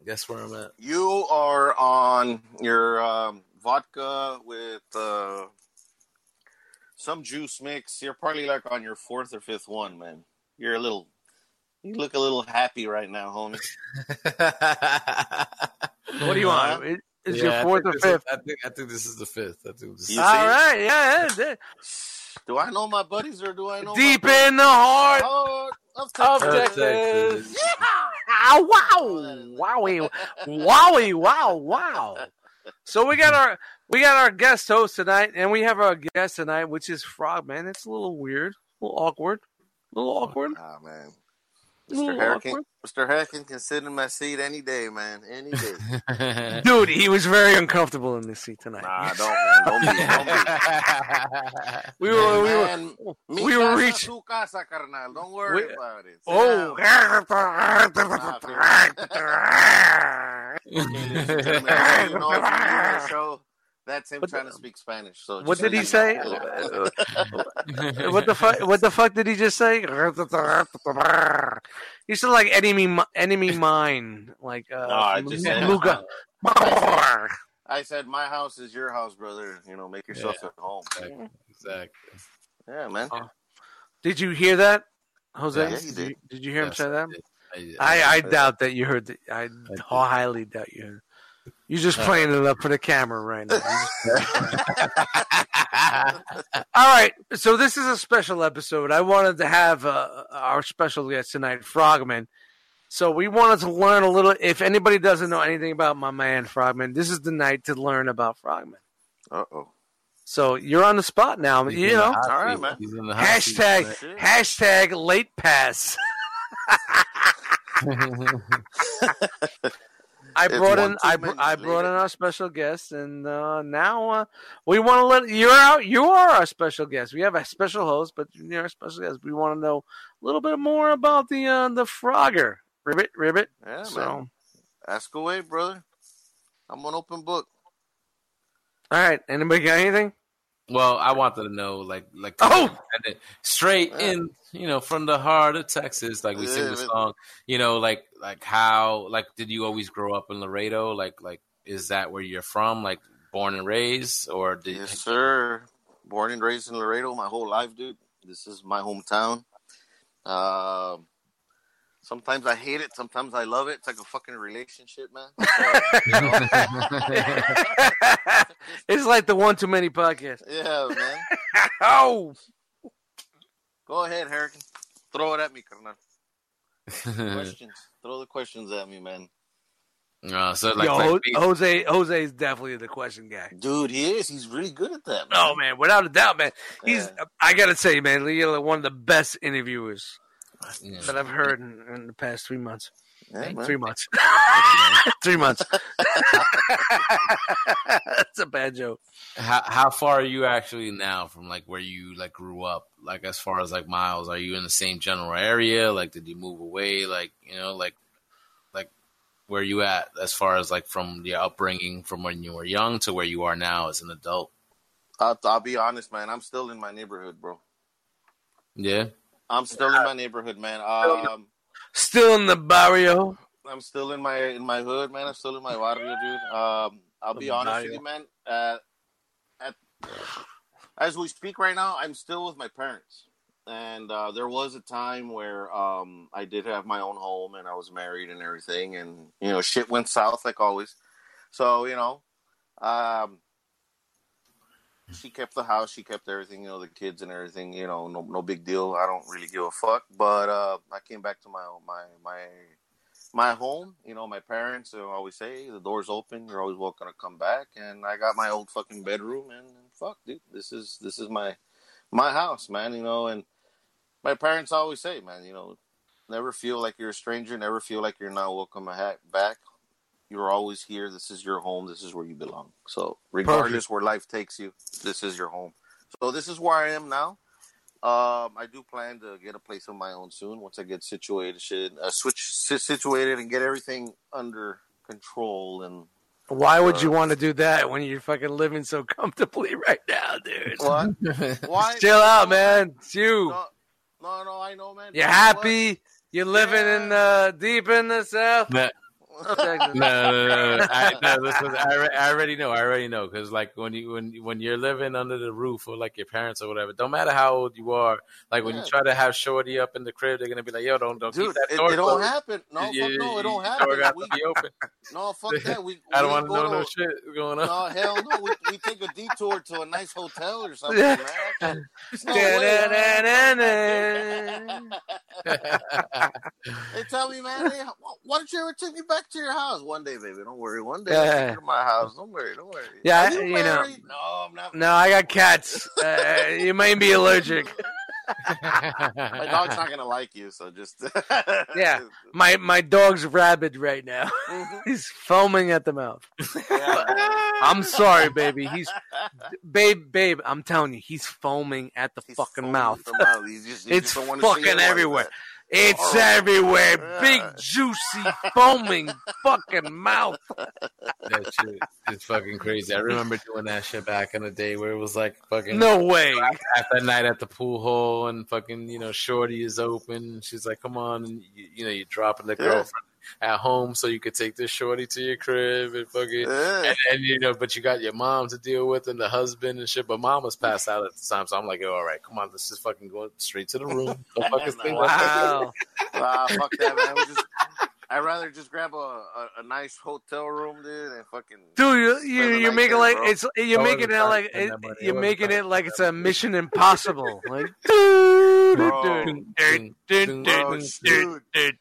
Guess where I'm at. you are on your um, vodka with uh, some juice mix. You're probably like on your fourth or fifth one, man. You're a little. You look a little happy right now, homie. What do you want? It- It's Yeah, your fourth or this is- fifth. I think I think this is the fifth. I think this You is see? All right, yeah, yeah. Do I know my buddies or do I know Deep my in the heart Oh, of of Texas. Texas. Ah, wow, wowie, wowie, wow, wow. So we got our we got our guest host tonight, and we have our guest tonight, which is Frogman. It's a little weird, a little awkward, a little awkward, Ah man, a Mr. little Hurricane. Mr. Hurricane can sit in my seat any day, man. Any day. Dude, he was very uncomfortable in this seat tonight. nah, don't man. Don't be. Don't be. we were, we were, Man, we were reaching- su casa, carnal. Don't worry We- about it. Oh, sit Oh. Okay, ladies and gentlemen, now you know if you hear the show, that's him What trying the- to speak Spanish. So What did he say? what the fuck? What the fuck did he just say? He said like enemy, enemy mine, like uh, No, I just said- Luga. I said, my house is your house, brother. You know, make yourself Yeah. at home. exactly. exactly. Yeah, man. Did you hear that, Jose? Yeah, he did. did. You, did you hear him say that? I did. I, I doubt that you heard. The, I did. highly doubt you heard. You're just playing it up for the camera right now. All right, so this is a special episode. I wanted to have uh, our special guest tonight, Frogman. So we wanted to learn a little. If anybody doesn't know anything about my man Frogman, this is the night to learn about Frogman. Uh oh. So you're on the spot now. He's You know, All right, man. He's in the hot seat hashtag hashtag late pass. I brought in I, br- I brought in our special guest, and uh, now uh, we want to let you're out. You are our special guest. We have a special host, but you're our special guest. We want to know a little bit more about the uh, the Frogger ribbit ribbit. Yeah, so, man. Ask away, brother. I'm an open book. all right. Anybody got anything? Well, I wanted to know, like, like Oh! straight Yeah. in, you know, from the heart of Texas, like we sing the song. You know, like, like how, like, did you always grow up in Laredo? Like, like, is that where you're from? Like, born and raised, or did Yes, sir. Born and raised in Laredo my whole life, dude. This is my hometown. Um, sometimes I hate it. Sometimes I love it. It's like a fucking relationship, man. So, you know, it's like the one too many podcast. yeah, man. Oh, Go ahead, Hurricane. Throw it at me, carnal. Mm-hmm. Questions. Throw the questions at me, man. Uh, so like, Yo, like Jose Jose is definitely the question guy. Dude, he is. He's really good at that, man. Oh man, without a doubt, man. He's Yeah. I gotta say, man, you're one of the best interviewers Yeah. that I've heard in, in the past three months. Yeah, man. Three months. three months. That's a bad joke. how how far are you actually now from like where you like grew up? Like as far as like miles, are you in the same general area? Like did you move away? Like you know, like like where you at as far as like from your upbringing from when you were young to where you are now as an adult? I'll, I'll be honest, man. I'm still in my neighborhood, bro. Yeah. I'm still in my neighborhood, man. Um, Still in the barrio. I'm still in my in my hood, man. I'm still in my barrio, dude. Um, I'll be honest barrio. with you, man. Uh, as we speak right now, I'm still with my parents. And uh, there was a time where um, I did have my own home and I was married and everything, and you know, shit went south like always. So you know, um, she kept the house, she kept everything, you know, the kids and everything. You know, no no big deal. I don't really give a fuck. But uh, I came back to my my my my home. You know, my parents always say the door's open. You're always welcome to come back. And I got my old fucking bedroom, and, and fuck, dude, this is this is my my house, man. You know, and my parents always say, man, you know, never feel like you're a stranger. Never feel like you're not welcome back. You're always here. This is your home. This is where you belong. So, regardless Perfect. where life takes you, this is your home. So, this is where I am now. Um, I do plan to get a place of my own soon once I get situated, shit, uh, switch situated, and get everything under control. And Why would you Uh, want to do that when you're fucking living so comfortably right now, dude? what? Why? Chill out, man. It's you. No, no, no, I know, man. You're You know happy. You're living in uh, deep in the south. No, what? Texas. No, no, no, no. I, no listen, I, re- I already know. I already know because like when you when when you're living under the roof of like your parents or whatever, don't matter how old you are. Like when Yeah. you try to have Shorty up in the crib, they're gonna be like, "Yo, don't don't Dude, keep that it, door it don't happen. No, You- fuck no, it don't happen. We, to be open. no, fuck that. We, I don't want to know no shit going on. No, hell no. We, we take a detour to a nice hotel or something, man. No way, man. They tell me, man, hey, why don't you ever take me back to your house one day, baby? Don't worry. One day I'll take to my house. Don't worry. Don't worry. Yeah, Are you, you know- No, I'm not. No, I got cats. Uh, you may be allergic. My dog's not gonna like you, so just Yeah. My my dog's rabid right now. Mhm. He's foaming at the mouth. Yeah. I'm sorry, baby. He's babe, babe. I'm telling you, he's foaming at the He's fucking mouth. at the mouth. He's just- he It's just don't wanna see fucking it like everywhere. that. It's Horrible. everywhere. Big, juicy, foaming fucking mouth. that shit is fucking crazy. I remember doing that shit back in the day where it was like fucking No way. at that night at the pool hall and fucking you know shorty is open she's like come on and you, you know you're dropping the girlfriend at home so you could take this shorty to your crib and fucking Yeah. and, and you know but you got your mom to deal with and the husband and shit but mom was passed out at the time so i'm like all right come on let's just fucking go straight to the room Go fuck this. Wow. Ah, fuck that, man. We just, I'd rather just grab a, a, a nice hotel room, dude, and fucking. Dude, you, you the you're making like bro. it's you're making it like it, that money. I you're making it like it's a. Mission Impossible. Like, Bro. Bro,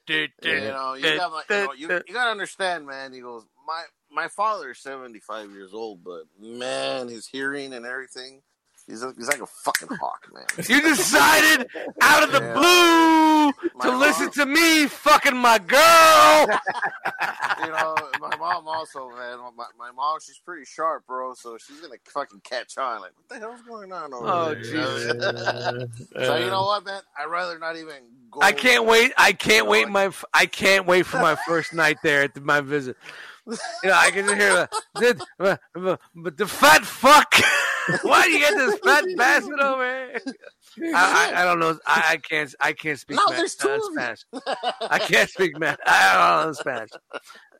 dude. You know, you got my, you, know, you, you gotta understand, man. He goes, my my father is seventy five years old, but man, his hearing and everything, he's a, he's like a fucking hawk, man. You decided out of the Yeah. blue My to mom- listen to me fucking my girl. you know, my mom also, man. My, my mom, she's pretty sharp, bro. So she's gonna fucking catch on. Like, what the hell's going on over Oh, there? Jesus. so you know what, man? I'd rather not even go. I can't wait. I can't wait. like- My I can't wait for my first night there at the, my visit. You know, I can just hear the, the, the, the fat fuck. Why do you get this fat bastard over here? I, I, I don't know. I, I can't. I can't speak No, there's two uh, of. Spanish. I can't speak man. I don't know Spanish.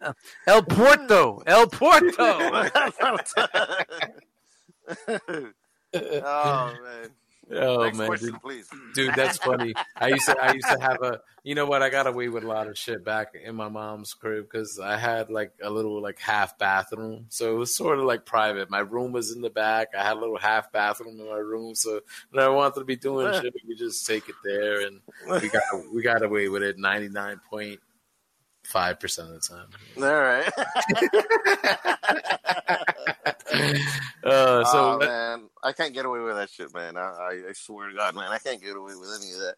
Uh, El Porto. El Porto. oh man. Oh Next man question, dude. please. dude that's funny. I used to i used to have a you know what? I got away with a lot of shit back in my mom's crib because i had like a little like half bathroom. So it was sort of like private. My room was in the back. I had a little half bathroom in my room. So when i wanted to be doing shit we could just take it there and we got we got away with it 99.5% of the time All right. uh, so oh man, I can't get away with that shit, man. I, I, I swear to God, man, I can't get away with any of that.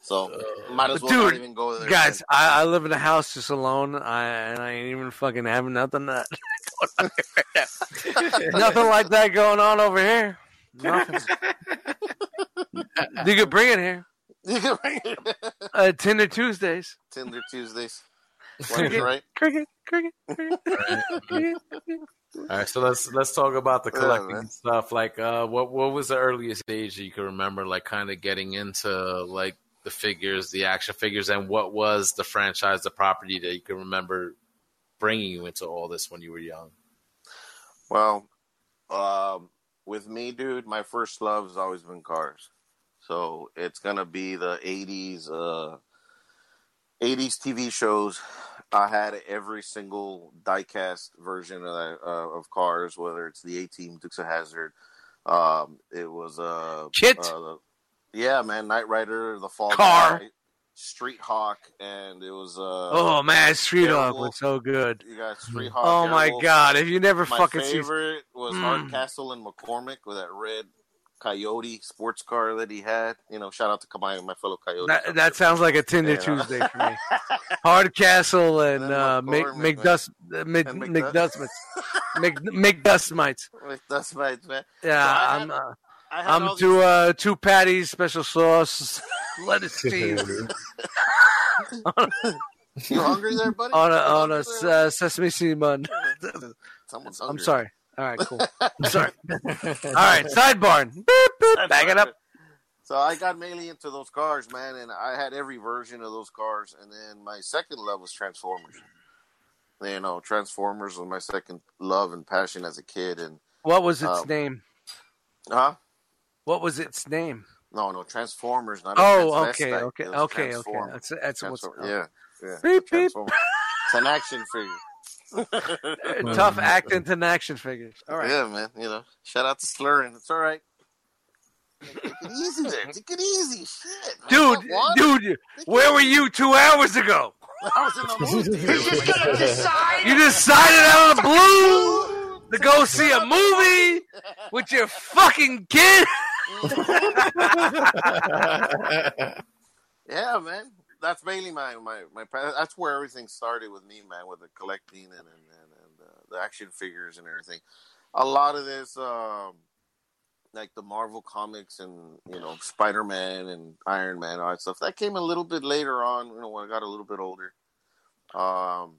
So uh, might as well Dude, not even go there. Guys, I, I live in a house just alone, I, and I ain't even fucking having nothing that nothing like that going on over here. Nothing. you could bring it here. You can bring it. Uh, Tinder Tuesdays. Tinder Tuesdays. When's right? Cricket, cricket, cricket, cricket. All right, so let's let's talk about the collecting man. stuff. Like, uh, what what was the earliest age that you can remember? Like, kind of getting into like the figures, the action figures, and what was the franchise, the property that you can remember bringing you into all this when you were young? Well, um, with me, dude, my first love has always been cars. So it's gonna be the '80s, uh, '80s TV shows. I had every single diecast version of that, uh, of cars, whether it's the A Team, Dukes of Hazzard. Um, it was uh, Kit. uh, the, yeah, man, Knight Rider, the Fall Car. Guy, Street Hawk, and it was uh, oh man, Street Hawk was so good. you got Street Hawk. Oh my god, if you never My fucking see favorite was Mm. Hardcastle and McCormick with that red Coyote sports car that he had. You know, shout out to my my fellow Coyote. that, that sounds like a Tinder Yeah. Tuesday for me. Hardcastle and And uh, Mc, McCormick, man. McDust, uh, Mc, And McDustmites, McDustmites. That's right, man. Yeah, So I I'm had- uh, I had all I'm these- two uh, two patties, special sauce, lettuce, cheese You hungry there, buddy? on a on a hungry s- there? uh, sesame seed bun. Someone's I'm sorry. All right, cool. I'm sorry. All right, sidebar. Boop, boop, Back it up. So I got mainly into those cars, man, and I had every version of those cars. And then my second love was Transformers. You know, Transformers was my second love and passion as a kid. And What was its Um, name? huh? What was its name? No, no, Transformers. Not Oh, okay, okay, okay, okay. That's that's what's yeah, yeah. Beep, beep. It's an action figure. tough acting to action figures. All right. Yeah, man. You know, shout out to slurring. It's all right. Take it easy there. Take it easy. Shit, man. Dude, Come on. dude, where were you two hours ago? I was in the mood. dude. You decided out of the blue to go see a movie with your fucking kid. Mm. yeah, man. That's mainly my my my. That's where everything started with me, man, with the collecting and and and, and uh, the action figures and everything. A lot of this, um, like the Marvel comics and you know Spider Man and Iron Man, all that stuff. That came a little bit later on. You know, when I got a little bit older. Um,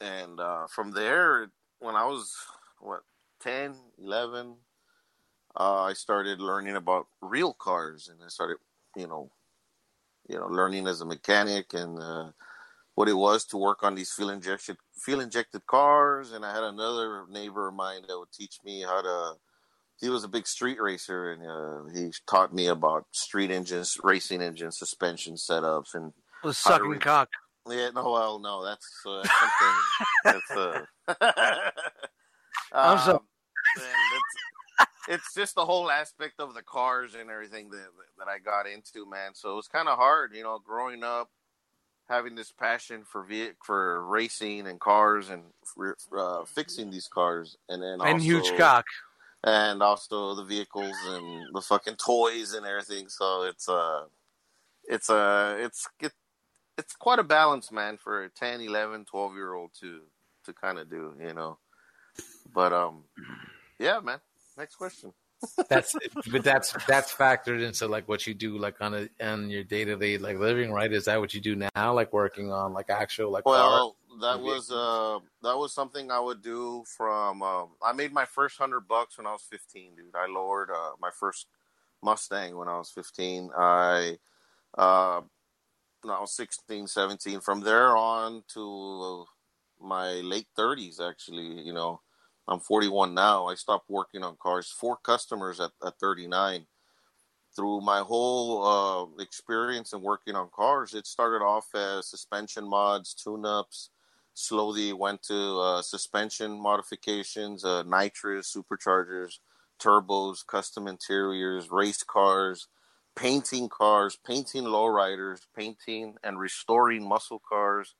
and uh, from there, when I was what 10, 11, uh, I started learning about real cars, and I started, you know, you know, learning as a mechanic and uh, what it was to work on these fuel injection fuel injected cars. And I had another neighbor of mine that would teach me how to. He was a big street racer, and uh, he taught me about street engines, racing engines, suspension setups, and Was sucking cock. yeah, no, well, no, that's, uh, something. that's uh, I'm so- um, and it's, just the whole aspect of the cars and everything that that I got into, man. So it was kind of hard, you know, growing up, having this passion for ve- for racing and cars and for, uh, fixing these cars, and then And also, huge cock. and also the vehicles and the fucking toys and everything. So it's uh it's uh it's it, it's quite a balance, man, for a 10, 11, 12 year old to to kind of do, you know. But um yeah, man. Next question. that's but that's that's factored into like what you do like on a on your day to day like living, right? Is that what you do now? Like working on like actual like? Well, that Maybe. was uh that was something I would do from um I made my first 100 bucks when I was 15, dude. I lowered uh my first Mustang when I was 15. I uh when I was 16, 17 from there on to my late 30s actually, you know. I'm 41 now. I stopped working on cars. Four customers at, at 39 through my whole uh, experience in working on cars, it started off as suspension mods, tune-ups. Slowly went to uh, suspension modifications, uh, nitrous, superchargers, turbos, custom interiors, race cars, painting cars, painting lowriders, painting and restoring muscle cars.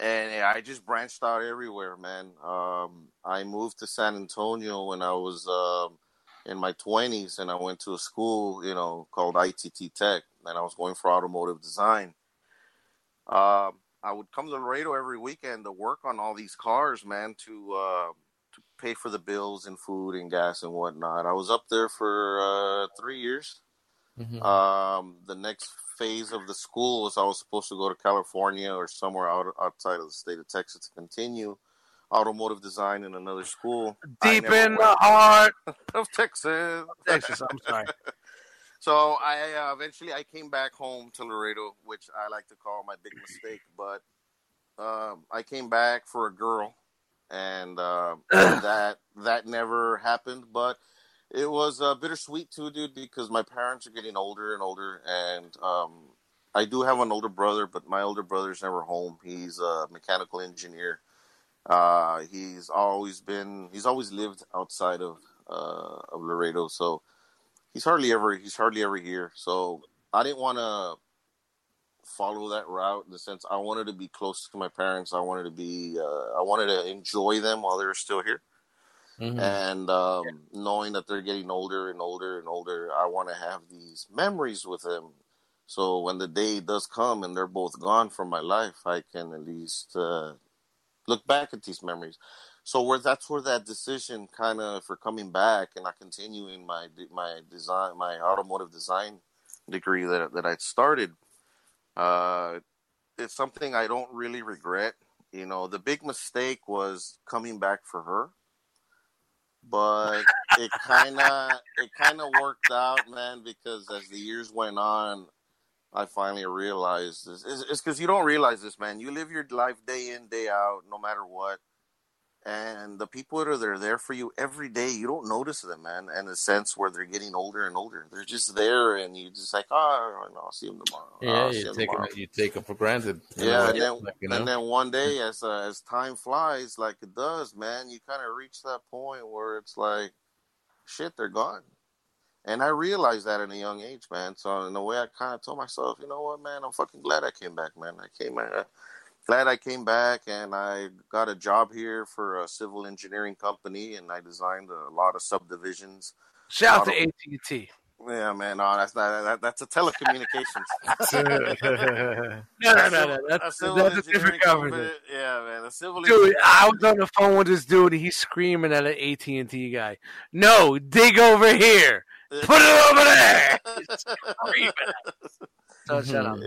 And I just branched out everywhere, man. Um, I moved to San Antonio when I was um, in my 20s and I went to a school, you know, called ITT Tech and I was going for automotive design. Um, I would come to Laredo every weekend to work on all these cars, man, to uh, to pay for the bills and food and gas and whatnot. I was up there for uh, three years. Mhm. Um, the next phase of the school was I was supposed to go to California or somewhere out outside of the state of Texas to continue automotive design in another school. Deep never in the heart. of Texas. Texas, I'm sorry. So I uh, eventually I came back home to Laredo, which I like to call my big mistake. But um, I came back for a girl, and uh, that that never happened. But It was uh, bittersweet too, dude, because my parents are getting older and older, and um, I do have an older brother, but my older brother's never home. He's a mechanical engineer. Uh, he's always been, he's always lived outside of uh, of Laredo, so he's hardly ever, he's hardly ever here. So I didn't want to follow that route in the sense I wanted to be close to my parents. I wanted to be, uh, I wanted to enjoy them while they were still here. Mhm. And um, knowing that they're getting older and older and older, I want to have these memories with them. So when the day does come and they're both gone from my life, I can at least uh, look back at these memories. So where that's where that decision kind of for coming back and not continuing my my design my automotive design degree that that I started. Uh, it's something I don't really regret. You know, the big mistake was coming back for her but it kind of it kind of worked out, man. Because as the years went on, I finally realized this. It's- It's because you don't realize this, man. You live your life day in, day out, no matter what. And the people that are there, there for you every day, you don't notice them, man. In a sense where they're getting older and older, they're just there, and you just like, oh, I'll see them tomorrow. Yeah, you take tomorrow." them, you take them for granted. Yeah, and then like, you know? and then one day, as uh, as time flies, like it does, man, you kind of reach that point where it's like, shit, they're gone. And I realized that in a young age, man. So in a way, I kind of told myself, you know what, man, I'm fucking glad I came back, man. I came, uh, glad I came back, and I got a job here for a civil engineering company, and I designed a lot of subdivisions. Shout out to AT and T. Yeah, man, no, that's not that, that's a telecommunications. No, no, no, no. That's, civil that's a different government. company- Yeah, man, a civil Dude, I was on the phone with this dude. and He's screaming at an AT and T guy. No, dig over here. Put it over there. Screaming. So shut up.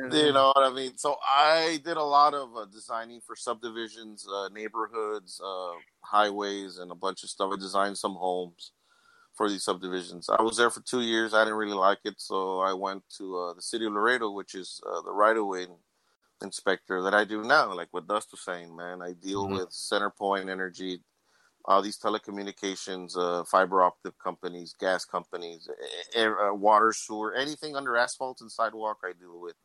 You know what I mean? So I did a lot of uh, designing for subdivisions, uh, neighborhoods, uh, highways, and a bunch of stuff. I designed some homes for these subdivisions. I was there for two years. I didn't really like it, so I went to uh, the city of Laredo, which is uh, the right of way inspector that I do now. Like what Dust was saying, man, I deal Mhm. with CenterPoint Energy. All these telecommunications, uh, fiber optic companies, gas companies, air, uh, water, sewer, anything under asphalt and sidewalk, I deal with.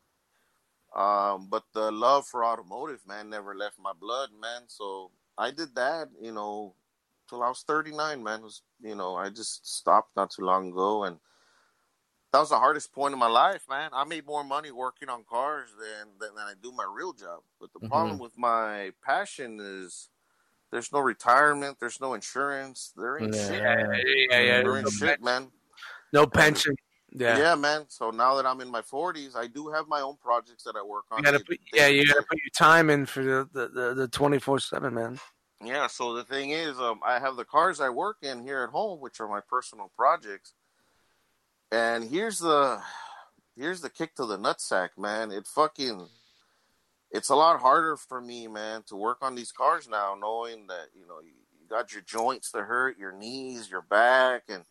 Um, but the love for automotive, man, never left my blood, man. So I did that, you know, till I was 39, man. It was, you know, I just stopped not too long ago. And that was the hardest point in my life, man. I made more money working on cars than, than, than I do my real job. But the Mhm. problem with my passion is there's no retirement, there's no insurance, there ain't shit. Yeah, yeah, yeah. There ain't No, shit, man. no pension. Yeah. Yeah. man. So now that I'm in my 40s, I do have my own projects that I work on. You gotta put, yeah, you gotta put your time in for the the the, the twenty four seven man. Yeah, so the thing is, um, I have the cars I work in here at home, which are my personal projects. And here's the here's the kick to the nutsack, man. It fucking it's a lot harder for me, man, to work on these cars now, knowing that you know you, you got your joints to hurt, your knees, your back, and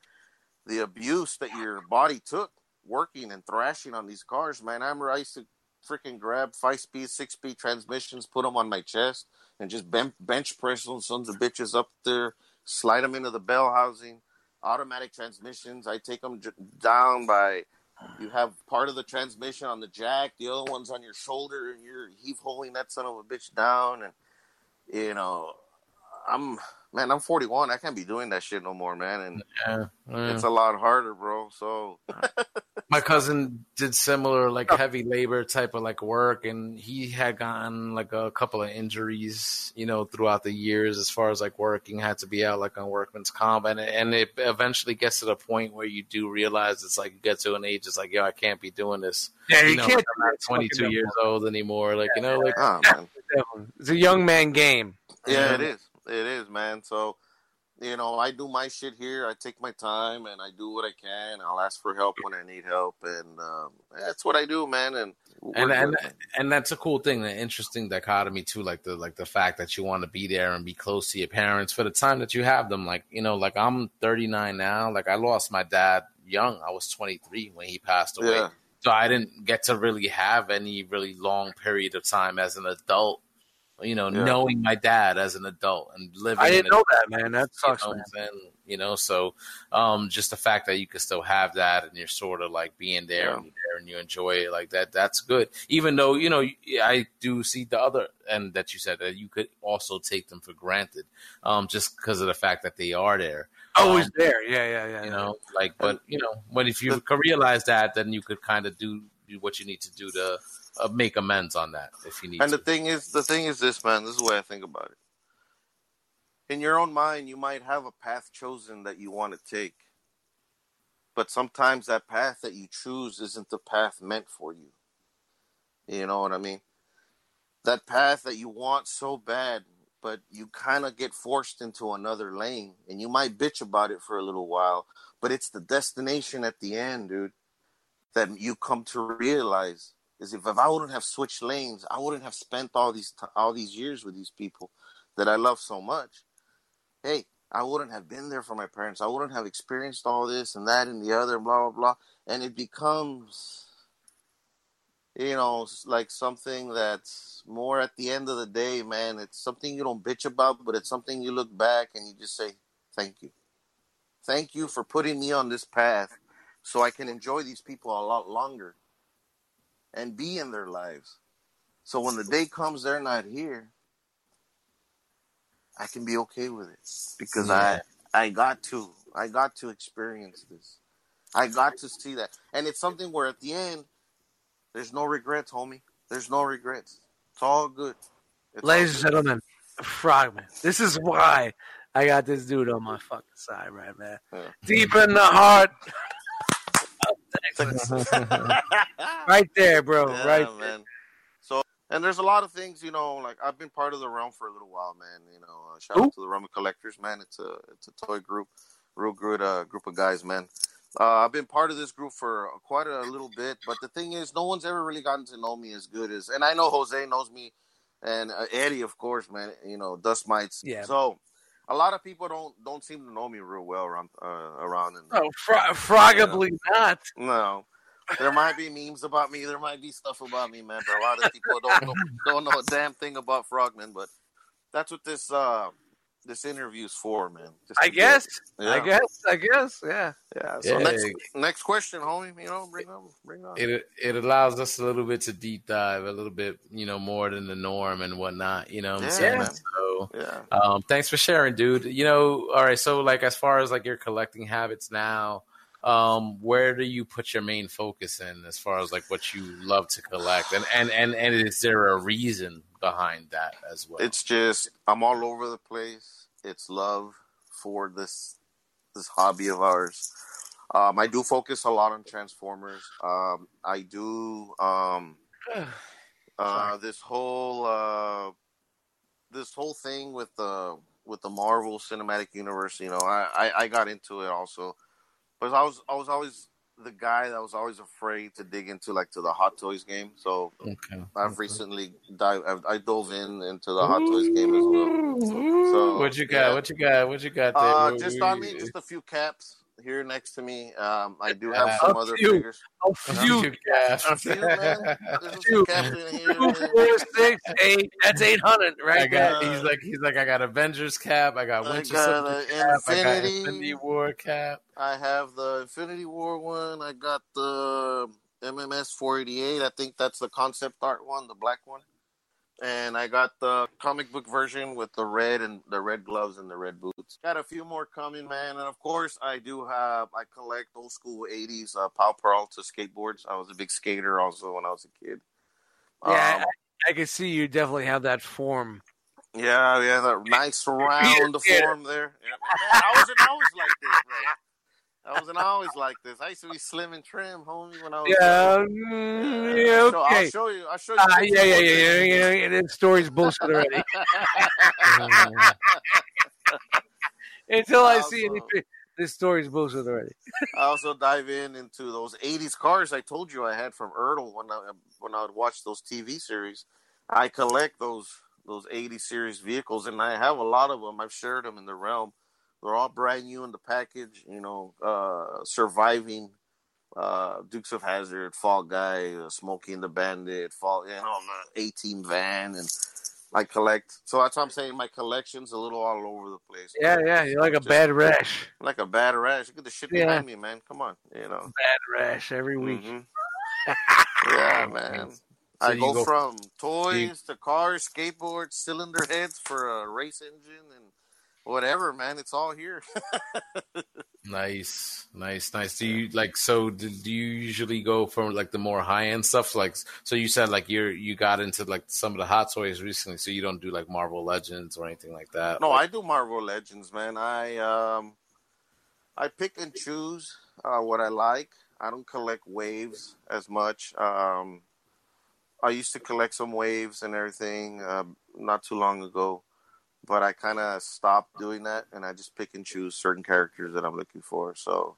the abuse that your body took working and thrashing on these cars, man. I remember I used to freaking grab five speed, six speed transmissions, put them on my chest, and just ben- bench press those sons of bitches up there, slide them into the bell housing. Automatic transmissions, I take them down by. You have part of the transmission on the jack, the other one's on your shoulder, and you're heave that son of a bitch down. And you know, I'm man, I'm 41. I can't be doing that shit no more, man. And Yeah, yeah. it's a lot harder, bro. So my cousin did similar like heavy labor type of like work and he had gotten like a couple of injuries you know throughout the years as far as like working had to be out like on workman's comp and, and it eventually gets to the point where you do realize it's like you get to an age it's like yo i can't be doing this Yeah, you, you know can't. i'm not 22 years old anymore like you know like ah, man. It's a young man game. Yeah, Yeah. it is. It is, man. So, you know, I do my shit here. I take my time and I do what I can. I'll ask for help when I need help, and um, that's what I do, man. And and and, good. and that's a cool thing, an interesting dichotomy too, like the like the fact that you want to be there and be close to your parents for the time that you have them. Like you know, like I'm 39 now. Like I lost my dad young. I was 23 when he passed away, yeah, so I didn't get to really have any really long period of time as an adult You know, Yeah. knowing my dad as an adult and living. I didn't know that, man. That you sucks, know, man. and you know, so um, just the fact that you can still have that and you're sort of like being there Yeah. and there and you enjoy it like that. That's good. Even though you know, I do see the other end that you said that you could also take them for granted, um, just because of the fact that they are there. Always Um, there. Yeah, yeah, yeah. you yeah. know, like, but you know, when if you can realize that, then you could kind of do what you need to do to uh, make amends on that if you need And to. the thing is, the thing is this, man. This is the way I think about it. In your own mind, you might have a path chosen that you want to take, but sometimes that path that you choose isn't the path meant for you. You know what I mean? That path that you want so bad, but you kind of get forced into another lane, and you might bitch about it for a little while, but it's the destination at the end, dude, that you come to realize is if, if I wouldn't have switched lanes, I wouldn't have spent all these t- all these years with these people that I love so much. Hey, I wouldn't have been there for my parents. I wouldn't have experienced all this and that and the other, blah blah blah. And it becomes, you know, like something that's more at the end of the day, man. It's something you don't bitch about, but it's something you look back and you just say, "Thank you, thank you for putting me on this path, so I can enjoy these people a lot longer." And be in their lives. So when the day comes they're not here, I can be okay with it because Yeah. I I got to I got to experience this. I got to see that. And it's something where at the end there's no regrets, homie. There's no regrets. It's all good. It's Ladies and gentlemen, Frogman. This is why I got this dude on my fucking side, right, man? Yeah. Deep in the heart. right there, bro. Yeah, right there. man. So, and there's a lot of things, you know. Like I've been part of the realm for a little while, man. You know, uh, shout Who? out to the Realm of Collectors, man. It's a it's a toy group, real good uh, group of guys, man. Uh, I've been part of this group for quite a little bit, but the thing is, no one's ever really gotten to know me as good as, and I know Jose knows me, and uh, Eddie, of course, man. You know, Dust Mites. Yeah. So, a lot of people don't don't seem to know me real well around uh, around. And, Oh, fro- frogably not. no. There might be memes about me. There might be stuff about me, man. But a lot of people don't know, don't know a damn thing about Frogman. But that's what this uh this interview's for, man. Just I guess. yeah, I guess. I guess. Yeah. Yeah. So Yeah. next next question, homie. You know, bring on, bring on. it it allows us a little bit to deep dive a little bit, you know, more than the norm and whatnot. You know what I'm Yeah, saying? So yeah. um thanks for sharing, dude. You know, all right, so like as far as like your collecting habits now, um, where do you put your main focus in as far as like what you love to collect? And and and, and is there a reason behind that as well? It's just I'm all over the place. It's love for this this hobby of ours. Um, I do focus a lot on Transformers. Um, I do um, uh, this whole uh, this whole thing with the with the Marvel Cinematic Universe. You know, I, I, I got into it also, but I was I was always the guy that was always afraid to dig into like to the Hot Toys game. So okay. I've recently dive I've, I dove in into the Hot Toys game as well. So what you got? yeah. What you got? What you got there? Uh, just on me, just a few caps here next to me. Um, I do Yeah. have some A other few. figures. A a few. few cash. A few, man. There's some Two. caps in here. Four, six, eight. That's eight hundred, I right? got. there. He's like. He's like. I got Avengers cap. I got I Winter got Soldier the cap. I got Infinity. Infinity War cap. I have the Infinity War one. I got the MMS 488. I think that's the concept art one, the black one. And I got the comic book version with the red and the red gloves and the red boots. Got a few more coming, man. And of course, I do have, I collect old school 80s uh, Powell Peralta skateboards. I was a big skater also when I was a kid. Yeah, Um, I can see you definitely have that form. yeah, yeah, that nice round Yeah. form there. Yeah, I wasn't always like this, bro. I wasn't always like this. I used to be slim and trim, homie, when I was. Yeah, Yeah, mm, yeah, So okay. I'll show you. I'll show you. Pictures yeah, yeah, yeah, yeah, yeah, yeah. This story's bullshit already. Until I see Also- anything, this story's bullshit already. I also dive in into those '80s cars I told you I had from Ertl when I when I would watch those TV series. I collect those those '80s series vehicles, and I have a lot of them. I've shared them in the realm. They're all brand new in the package. You know, uh, surviving. Uh, Dukes of Hazzard, Fall Guy, uh, Smokey and the Bandit, Fall, you know, A Team Van, and I collect. So that's what I'm saying. My collection's a little all over the place. Yeah, yeah. You're like a Just- bad rash. Like a bad rash. Look at the shit Yeah. behind me, man. Come on, you know. Bad rash every week. Mhm. yeah, man. So I go, go- from toys to cars, skateboards, cylinder heads for a race engine, and whatever, man. It's all here. Nice, nice, nice. Do you like so? Do, do you usually go for like the more high end stuff? Like, so you said like you're you got into like some of the hot toys recently, so you don't do like Marvel Legends or anything like that. no, Like, I do Marvel Legends, man. I um, I pick and choose uh, what I like. I don't collect waves as much. Um, I used to collect some waves and everything uh, not too long ago, but I kind of stopped doing that, and I just pick and choose certain characters that I'm looking for. So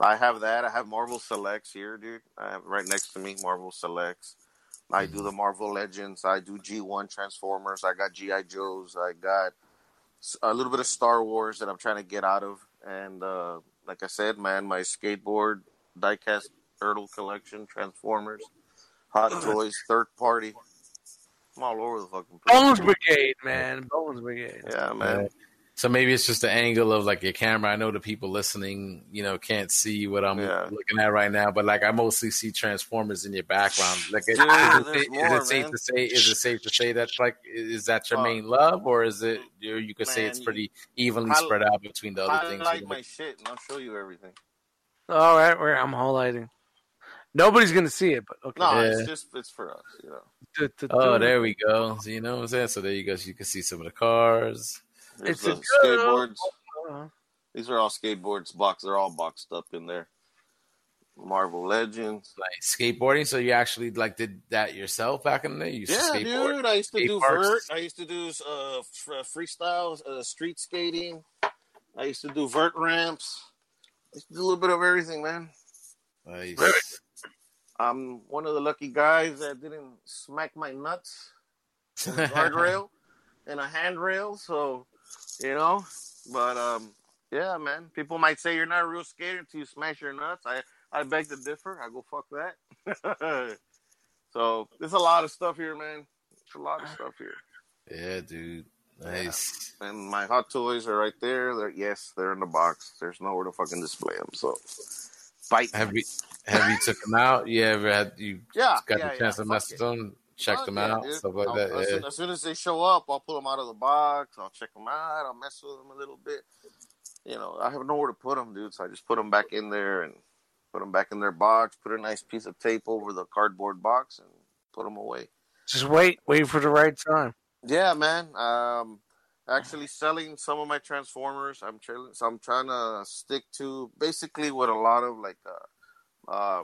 I have that. I have Marvel Selects here, dude. I have right next to me Marvel Selects. I do the Marvel Legends. I do G1 Transformers. I got GI Joes. I got a little bit of Star Wars that I'm trying to get out of. And uh, like I said, man, my skateboard diecast turtle collection, Transformers, Hot Toys, third party. I'm all over the fucking place. Bones Brigade, man. Bones Brigade. Yeah, man. so maybe it's just the angle of like your camera. I know the people listening, you know, can't see what I'm Yeah. looking at right now, but like I mostly see Transformers in your background. Like, is, Dude, is there's it, is more, it safe man. to say? Is it safe to say that's like is that your Uh, main love, or is it you, you could say it's pretty evenly I- spread out between the other I things? like my like? shit, and I'll show you everything. All right, where I'm highlighting. Nobody's gonna see it, but okay. No, Yeah. it's just it's for us, you know. Du- du- Oh, du- there we go. So you know what I'm saying? So there you go. So you can see some of the cars. There's It's the a good- skateboards. These are all skateboards box. They're all boxed up in there. Marvel Legends. Like skateboarding. So you actually like did that yourself back in the day? You used Yeah, to skateboard. dude. I used to skate do parks. vert. I used to do uh, f- uh, freestyle, uh, street skating. I used to do vert ramps. I used to do a little bit of everything, man. Nice. I'm one of the lucky guys that didn't smack my nuts with a guardrail and a handrail. So, you know, but um, yeah, man. People might say you're not a real skater until you smash your nuts. I I beg to differ. I go fuck that. so there's a lot of stuff here, man. There's a lot of stuff here. Yeah, dude. Nice. And my hot toys are right there. They're yes, they're in the box. There's nowhere to fucking display them. So, bite. Have you have you took them out? You ever had you yeah, got yeah, the yeah, chance to mess with them, check Fuck them yeah, out, dude. stuff like I'll- that? As, soon, as soon as they show up, I'll pull them out of the box. I'll check them out. I'll mess with them a little bit. You know, I have nowhere to put them, dude. So I just put them back in there and put them back in their box. Put a nice piece of tape over the cardboard box and put them away. just wait, wait for the right time. Yeah, man. Um, actually selling some of my Transformers. I'm tra- so I'm trying to stick to basically what a lot of like, uh, uh,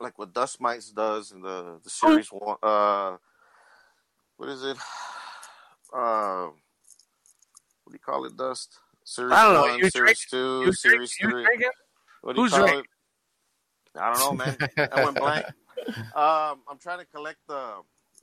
like what Dust Mites does in the the series one. Uh, what is it? Uh, what do you call it? Dust. Series I don't know. one, You series drink- two, You series you three. drinking? What do you Who's call drinking? it? I don't know, man. I went blank. Um, I'm trying to collect the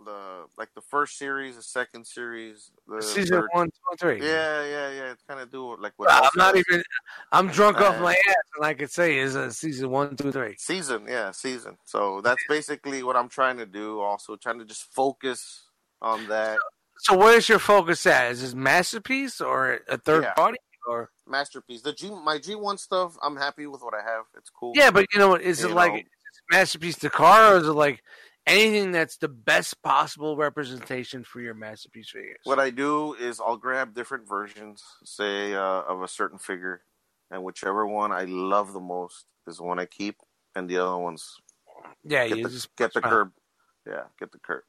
the like the first series, the second series, the Season third one, two, and three. yeah, yeah, yeah. Kind of do like what I'm not even. I'm drunk off Uh, my ass, and I could say is a season one, two, three. season. Yeah, season. So that's basically what I'm trying to do. Also, trying to just focus on that So where's your focus at? Is this masterpiece or a third Yeah. party? Or masterpiece. The G, my G1 stuff. I'm happy with what I have. It's cool. yeah, but you know what? Is You it like know. is masterpiece the car, or is it like anything that's the best possible representation for your masterpiece figures? What I do is I'll grab different versions, say uh, of a certain figure, and whichever one I love the most is the one I keep, and the other ones yeah, get you the, just get the curb. Yeah, get the curb.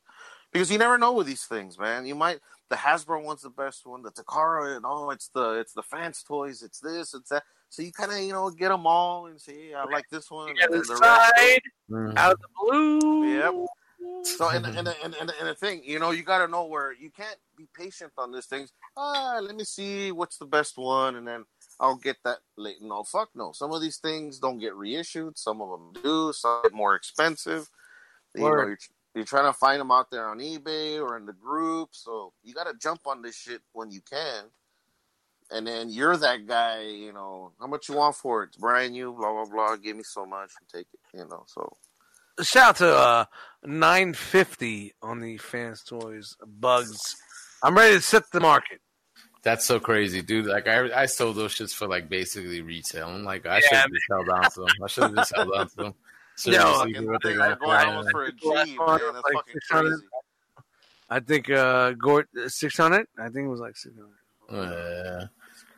Because you never know with these things, man. You might the Hasbro one's the best one. The Takara, and oh, it's the it's the fans toys. It's this, it's that. So you kind of you know get them all and say, yeah, I like this one. you and the then the rest- side Mhm. out of the blue. Yep. So and and, and and and the thing, you know, you got to know where you can't be patient on these things. Ah, let me see what's the best one, and then I'll get that late. No, fuck no. Some of these things don't get reissued. Some of them do. Some get more expensive. You know, Word. You're, you're trying to find them out there on eBay or in the group. So you got to jump on this shit when you can. And then you're that guy, you know, how much you want for it? It's brand new, blah, blah, blah. Give me so much and take it, you know. So Shout out to uh, 950 on the fans toys bugs I'm ready to set the market. That's so crazy, dude. Like I, I sold those shits for like basically retail. I'm like, I Yeah, should have just held on to them. I should have just held on to them. Seriously, Fucking dude, what they thing, gonna I'm almost for a G, man. That's like fucking 600. crazy. I think uh Gort six hundred. I think it was like six hundred. Yeah.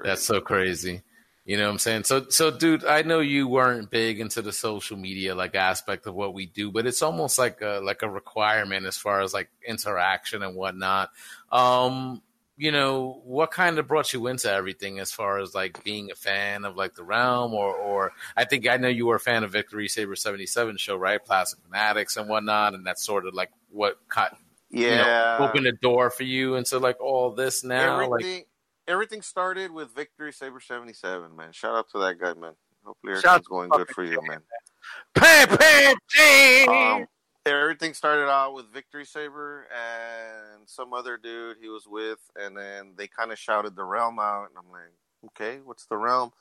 That's so crazy. You know what I'm saying? So so dude, I know you weren't big into the social media like aspect of what we do, but it's almost like a like a requirement as far as like interaction and whatnot. Um, you know, what kind of brought you into everything as far as like being a fan of like the realm or or I think I know you were a fan of Victory Saber 77 show, right? Plastic Fanatics and whatnot, and that's sort of like what cut yeah. you know, opened the door for you into like all this now. Like everything, everything started with Victory Saber 77, man. Shout out to that guy, man. Hopefully everything's going good for you, man. Pam Pam. Um, everything started out with Victory Saber and some other dude he was with, and then they kind of shouted the realm out, and I'm like, okay, what's the realm?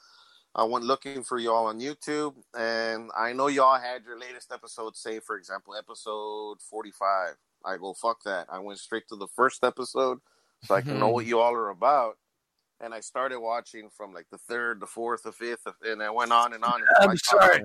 I went looking for y'all on YouTube, and I know y'all had your latest episode, say for example, episode 45. I go, fuck that. I went straight to the first episode so I can know what mm-hmm. you all are about. And I started watching from like the third, the fourth, the fifth, and I went on and on. And I'm sorry.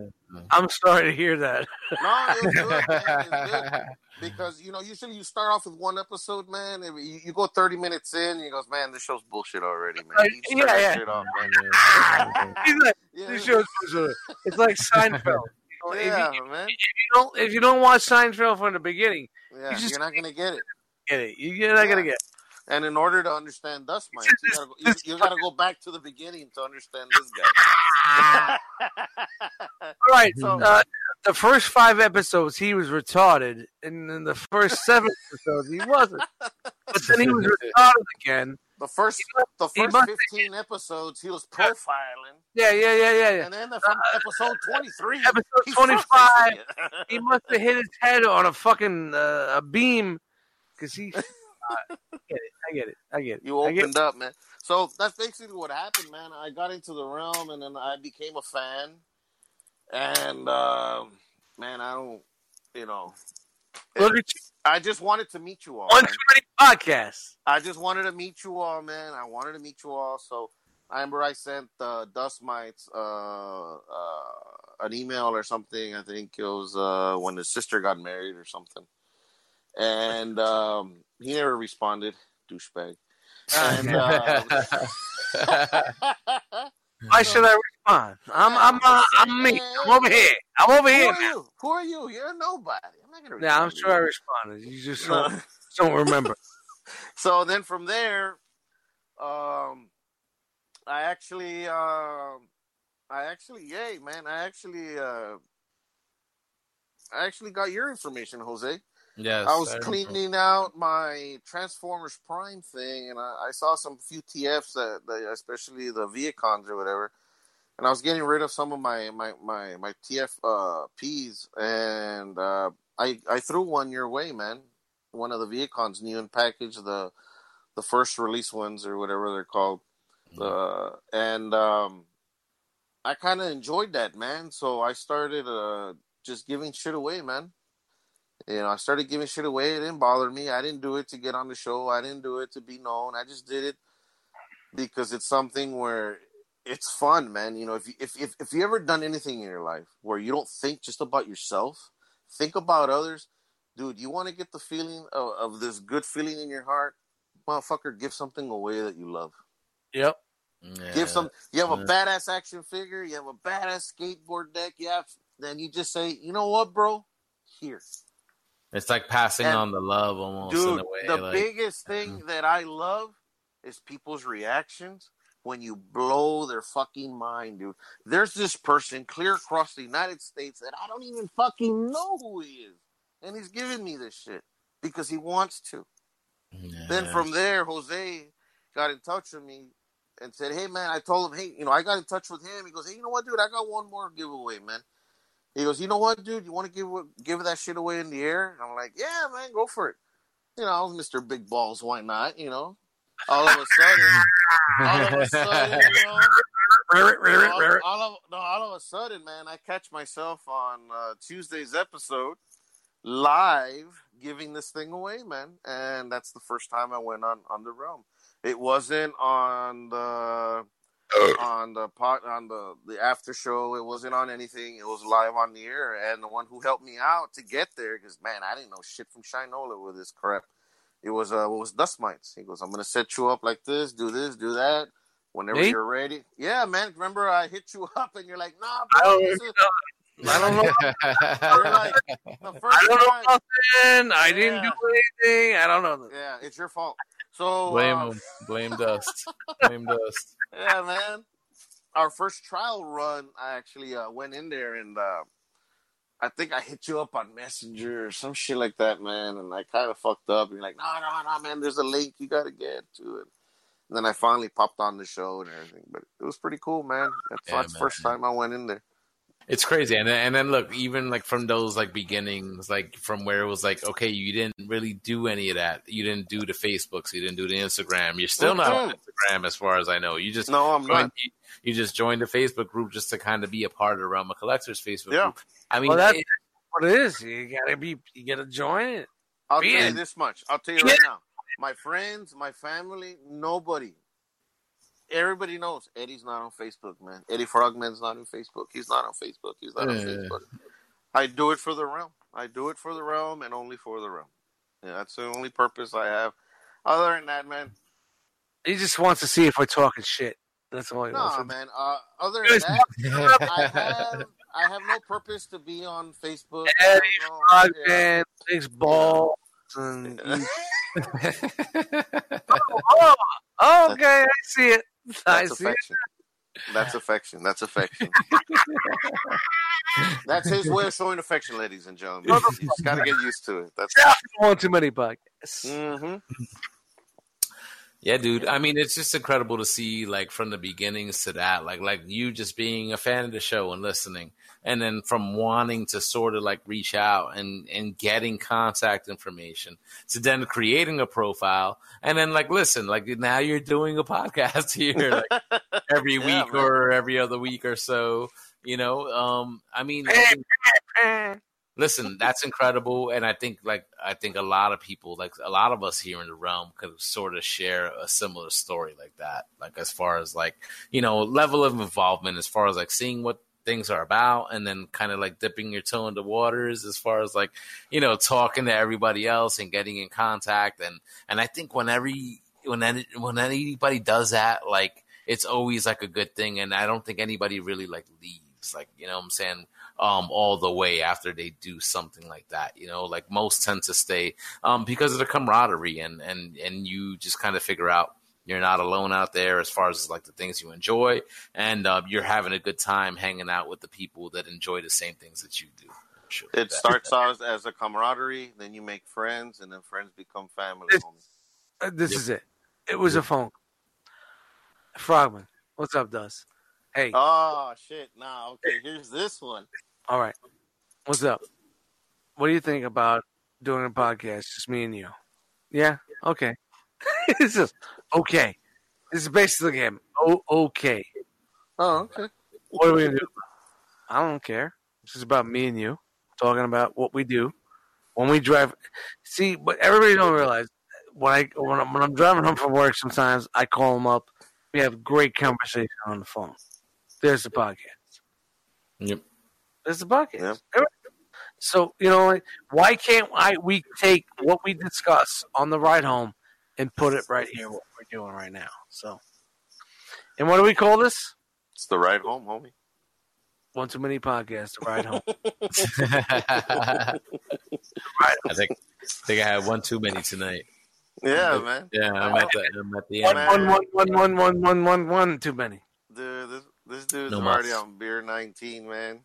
I'm sorry to hear that. No, it's good. It's good because you know usually you start off with one episode, man. You, you go thirty minutes in, and you goes, man, this show's bullshit already, man. Right, You just turn yeah, yeah. off, man. Like, Yeah, this show's- bullshit. it's like Seinfeld. You know, if, yeah, you, man. if you don't if you don't watch Seinfeld from the beginning, Yeah, you you're not gonna get it. get it. You're not gonna get. It. And in order to understand Dust Mites, you gotta, go, you, you gotta go back to the beginning to understand this guy. All right. So- uh, the first five episodes, he was retarded, and in the first seven episodes, he wasn't. But then he was retarded again. the first, the first must- fifteen episodes, he was profiling, Yeah, yeah, yeah, yeah, yeah. and then the, from episode twenty-three, Episode 25. He must have hit his head on a fucking uh, a beam because he. I get it. I get it. I get it. You opened up, man. So that's basically what happened, man. I got into the realm, and then I became a fan. And um, man, I don't, you know, Look at you. I just wanted to meet you all. Twenty podcast. I just wanted to meet you all, man. I wanted to meet you all. So I remember I sent uh, Dust Mites uh, uh, an email or something. I think it was uh, when his sister got married or something. And um, he never responded, douchebag. And, uh, Why should I respond? I'm I'm uh, I'm me. I'm over here. I'm over Who here. are now. you? Who are you? You're nobody. I'm not gonna. Respond. Yeah, I'm sure I responded. You just don't, don't remember. so then from there, um, I actually, um, I actually, yay, man, I actually, uh, I actually got your information, Jose. Yes, I was remember. cleaning out my Transformers Prime thing, and I, I saw some few TFs that, that, especially the Vehicons or whatever, and I was getting rid of some of my my my my TF uh, Ps, and uh, I I threw one your way, man. One of the Vehicons, new in package, the the first release ones or whatever they're called, uh, and um, I kind of enjoyed that, man. So I started uh, just giving shit away, man. You know, I started giving shit away. It didn't bother me. I didn't do it to get on the show. I didn't do it to be known. I just did it because it's something where it's fun, man. You know, if you, if if if you ever done anything in your life where you don't think just about yourself, think about others, dude. You want to get the feeling of, of this good feeling in your heart, motherfucker. Give something away that you love. Yep. Yeah. Give some. You have a badass action figure. You have a badass skateboard deck. You have. Then you just say, you know what, bro? Here. It's like passing And- on the love almost in Dude, a way. the like, biggest thing that I love is people's reactions when you blow their fucking mind, dude. There's this person clear across the United States that I don't even fucking know who he is. And he's giving me this shit because he wants to. Then from there, Jose got in touch with me and said, Hey, man, I told him, Hey, you know, I got in touch with him. He goes, Hey, you know what, dude? I got one more giveaway, man. He goes, You know what, dude? You want to give give that shit away in the air? And I'm like, Yeah, man, go for it. You know, I was Mr. Big Balls. Why not? You know, all of a sudden, all of a sudden, you know, all, all of no, all of a sudden, man, I catch myself on uh, Tuesday's episode live giving this thing away, man. And that's the first time I went on on the realm. It wasn't on the on the pot on the the after show. It wasn't on anything. It was live on the air. And the one who helped me out to get there, because man, I didn't know shit from Shinola with this crap. It was uh, what was Dust Mites. He goes, I'm gonna set you up like this, do this, do that. Whenever Me? you're ready, yeah, man. Remember, I hit you up, and you're like, "Nah, I bro, don't I don't know. Like, the first I don't time- know nothing. I didn't do anything. I don't know. Yeah, it's your fault. So Blame uh, him. Blame Dust. Blame Dust. yeah, man. Our first trial run, I actually uh, went in there and uh, I think I hit you up on Messenger or some shit like that, man. And I kind of fucked up. And you're like, no, no, no, man. There's a link. You got to get to it. And then I finally popped on the show and everything. But it was pretty cool, man. That's, Yeah, that's the man. first time I went in there. It's crazy, and then, and then look, even like from those like beginnings, like from where it was like, okay, you didn't really do any of that. You didn't do the Facebooks, you didn't do the Instagram. You're still not on Instagram, as far as I know. You just No, I'm joined, not. you, you just joined the Facebook group just to kind of be a part of the Realm of Collectors Facebook Yeah. group. I mean, Well, that's it- what it is. You gotta be. You gotta join it. I'll tell you this much. I'll tell you right now. My friends, my family, nobody. Everybody knows Eddie's not on Facebook, man. Eddie Frogman's not on Facebook. He's not on Facebook. He's not on Yeah. Facebook. I do it for the realm. I do it for the realm and only for the realm. Yeah, that's the only purpose I have. Other than that, man, He just wants to see if we're talking shit. That's all he wants. no, man. Uh, other than that, I have I have no purpose to be on Facebook. Eddie have no- Frog yeah. Six balls, and oh, oh, okay, I see it. I That's affection. That's affection. That's affection. That's his way of showing affection, ladies and gentlemen. You just got to get used to it. That's One too many podcasts. hmm Yeah, dude. I mean, it's just incredible to see like from the beginnings to that, like like you just being a fan of the show and listening, and then from wanting to sort of like reach out and and getting contact information to then creating a profile, and then like listen, like now you're doing a podcast here like every week man. or every other week or so. You know, um, I mean, I think- listen that's incredible and i think like i think a lot of people like a lot of us here in the realm could sort of share a similar story like that like as far as like you know level of involvement as far as like seeing what things are about and then kind of like dipping your toe in the waters as far as like you know talking to everybody else and getting in contact and and i think when every when any, when anybody does that like it's always like a good thing and i don't think anybody really like leaves like you know i'm saying um, all the way after they do something like that. You know, like most tend to stay um, because of the camaraderie and and and you just kind of figure out you're not alone out there as far as like the things you enjoy, and uh, you're having a good time hanging out with the people that enjoy the same things that you do. Sure, It starts out as a camaraderie, then you make friends, and then friends become family. It's- homie. Uh, This Yep. is it. It was a phone. Frogman, what's up, Dust? Hey, Oh shit! Nah, okay. Here's this one. all right. What's up? What do you think about doing a podcast, just me and you? Yeah? Okay. it's just, okay. This is basically him. Oh, okay. Oh, okay. What are we going to do? I don't care. This is about me and you talking about what we do when we drive. See, but everybody don't realize when I when I'm, when I'm driving home from work, sometimes I call them up. We have great conversation on the phone. There's the podcast. Yep. There's the podcast. Yep. So you know, like, why can't I? We take what we discuss on the ride home and put it right here. What we're doing right now. So, and what do we call this? It's the ride home, homie. One too many podcasts. The ride home. I think I think I had one too many tonight. Yeah, man. Yeah, I'm at the I'm at the One, end. one, one, one, one, one, one, one, one too many. Dude, this this dude's No already mas. on beer 19, man.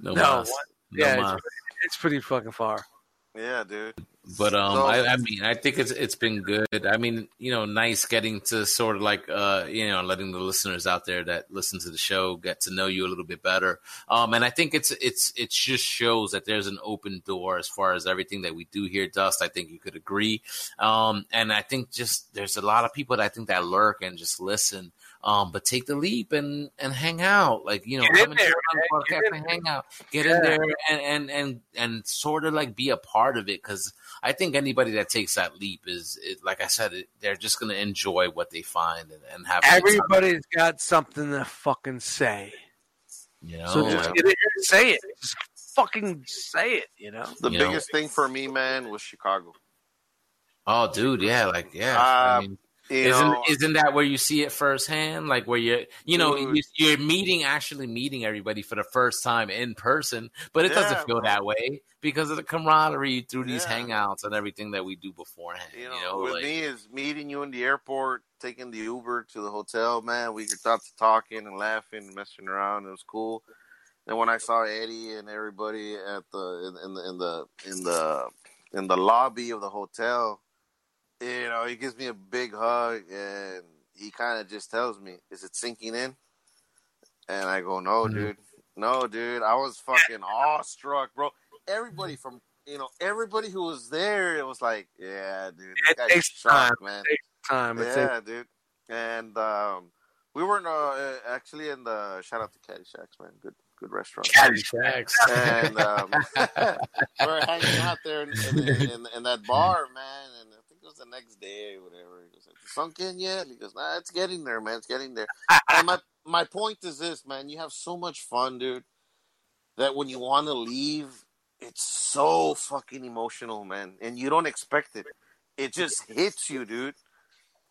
No, No, mas. No Yeah, mas. It's pretty fucking far. Yeah, dude. But um, So- I, I mean, I think it's it's been good. I mean, you know, nice getting to sort of like uh, you know, letting the listeners out there that listen to the show get to know you a little bit better. Um, and I think it's it's it just shows that there's an open door as far as everything that we do here, Dust. I think you could agree. Um, and I think just there's a lot of people that I think that lurk and just listen. Um, but take the leap and and hang out, like you know, Get in come and there, chill on the man. Get podcast in and hang out, get Yeah. in there and and and and sort of like be a part of it because I think anybody that takes that leap is, is like I said, it, they're just going to enjoy what they find and, and have. a good time, Everybody's got something to fucking say. you know. So just yeah. get in here and say it. Just fucking say it, you know? The You know- biggest thing for me, man, was Chicago. oh, dude, yeah, like yeah. Uh, I mean, You isn't know, isn't that where you see it firsthand? Like where you're, you know, Dude. you, you're meeting actually meeting everybody for the first time in person, but it Yeah, doesn't feel bro. that way because of the camaraderie through these Yeah. hangouts and everything that we do beforehand. you You know, know, with like, me is meeting you in the airport, taking the Uber to the hotel. Man, we got to talking and laughing and messing around. It was cool. And when I saw Eddie and everybody at the in, in the in the in the in the lobby of the hotel, you know, he gives me a big hug and he kind of just tells me, "Is it sinking in?" And I go, "No, Mhm. dude, no, dude." I was fucking awestruck, bro. Everybody from you know, everybody who was there, it was like, "Yeah, dude, It takes shocked, man." Time. It's Yeah, dude. And um, we were in, uh, actually in the shout out to Caddyshack's, man. Good, good restaurant. Caddyshack. and um, we're hanging out there in, in, in, in that bar, man. And I think it was the next day or whatever. He goes, "Has "Sunk in yet?" He goes, "Nah, it's getting there, man. It's getting there." and my my point is this, man. You have so much fun, dude. That when you want to leave, it's so fucking emotional, man, and you don't expect it. It just hits you, dude.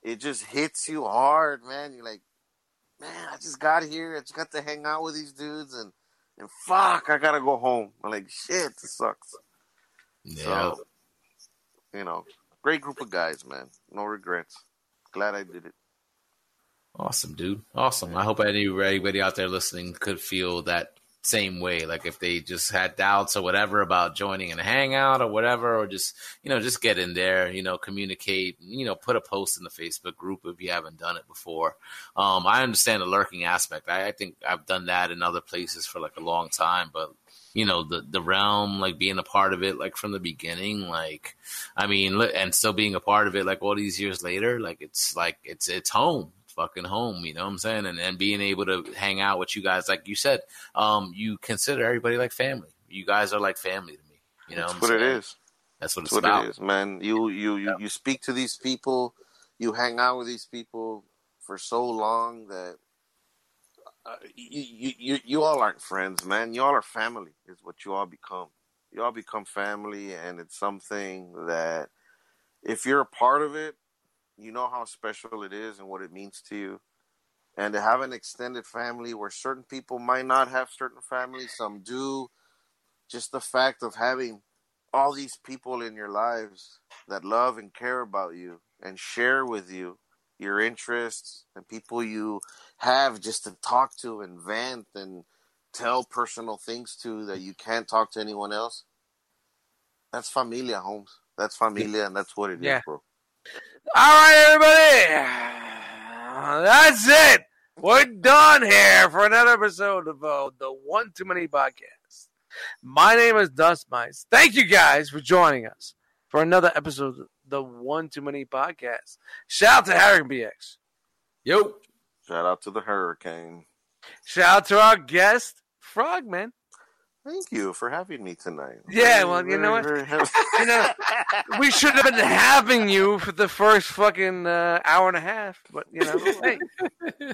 It just hits you hard, man. You're like, man, I just got here. I just got to hang out with these dudes, and and fuck, I gotta go home. I'm like, shit, this sucks. Yeah. So, you know, great group of guys, man. No regrets. Glad I did it. Awesome, dude. Awesome. I hope any anybody out there listening could feel that same way. Like if they just had doubts or whatever about joining in a hangout or whatever, or just you know just get in there, you know, communicate, you know, put a post in the Facebook group if you haven't done it before. Um, I understand the lurking aspect. I, I think I've done that in other places for like a long time, but you know the the realm like being a part of it like from the beginning like i mean and still being a part of it like all these years later like it's like it's it's home fucking home you know what i'm saying? And and being able to hang out with you guys like you said um you consider everybody like family. You guys are like family to me you know That's I'm what it is. that's what it's That's what about. it is, man. You you you, you speak to these people, you hang out with these people for so long that uh, you, you you you all aren't friends, man. You all are family. Is what you all become. You all become family, and it's something that if you're a part of it, you know how special it is and what it means to you. And to have an extended family where certain people might not have certain families, some do. Just the fact of having all these people in your lives that love and care about you and share with you your interests and people you have just to talk to and vent and tell personal things to that you can't talk to anyone else. That's familia, Holmes. That's familia, and that's what it is, Yeah. bro. All right, everybody. That's it. We're done here for another episode of uh, the One Too Many podcast. My name is Dust Mites. Thank you guys for joining us for another episode of the One Too Many podcast. Shout out to Hurricane BX. yo Shout out to the hurricane. Shout out to our guest, Frogman. Thank you for having me tonight. Yeah, well, you know what? You know, we should have been having you for the first fucking uh, hour and a half, but you know, hey,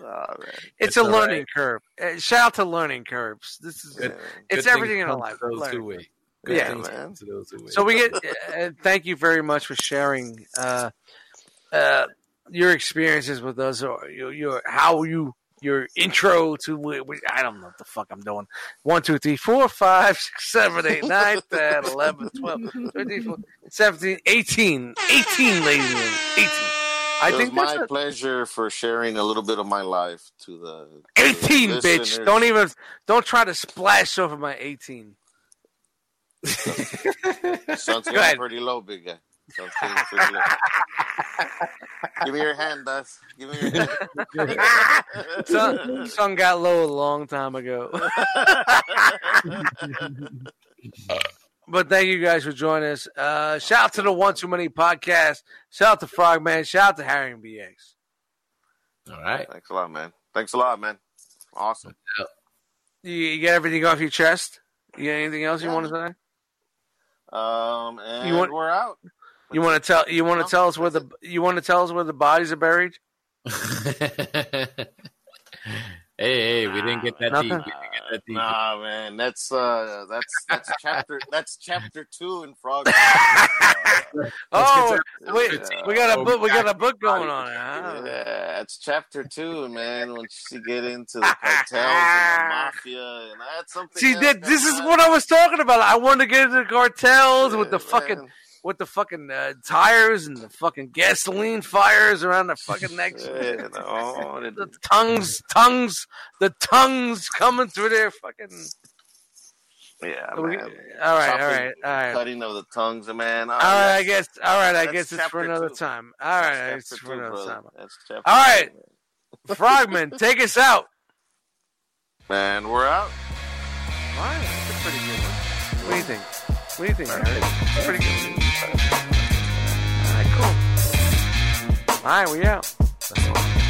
Oh, man. it's It's a all right. learning curve. Uh, shout out to learning curves. This is Yeah. it's Good everything in things our life. those learning. who wait Good Yeah, man. to those who. So we get. Uh, thank you very much for sharing uh, uh, your experiences with us, or your, your how you your intro to. I don't know what the fuck I'm doing. One, two, three, four, five, six, seven, eight, nine, 10, 11, 12, 13, 14, 17, 18. 18, ladies and gentlemen. 18. I it was think that's my pleasure for sharing a little bit of my life to the to the 18, bitch. Don't even, don't try to splash over my 18. Sun's Go getting ahead. pretty low, big guy. Sun's getting pretty low. Give me your hand, Dust. Give me your hand. Sun, sun got low a long time ago. But thank you guys for joining us. Uh, shout out to the One Too Many podcast. Shout out to Frogman. Shout out to Hurricane BX. all right Thanks a lot, man. Thanks a lot, man. Awesome. You, you get everything off your chest? You got anything else you want to say? Um, and You want- we're out. You want to tell? You want to tell us where the? You want to tell us where the bodies are buried? hey, hey, we didn't get that Nothing? deep. Didn't get that deep. Nah, man, that's uh, that's that's chapter that's chapter two in Frog. Oh, get wait, Yeah. we got a Oh, book. We got a book going on. Huh? Yeah, it's chapter two, man. Once you get into the cartels and the mafia, and that's something. See, else that, this is what I was talking about. I wanted to get into the cartels with the fucking man. With the fucking uh, tires and the fucking gasoline fires around the fucking necks. Yeah, no, the tongues, tongues, the tongues coming through their fucking. yeah, We- all right, all right, all right. Cutting of the tongues, man. All right, I guess. All right, I guess it's for another two. time. All right, it's for another time. That's chapter All right. two, Frogman, take us out. man. And we're out. All right, that's a pretty good one. What do you think? What do you think? Pretty good. All right, we out.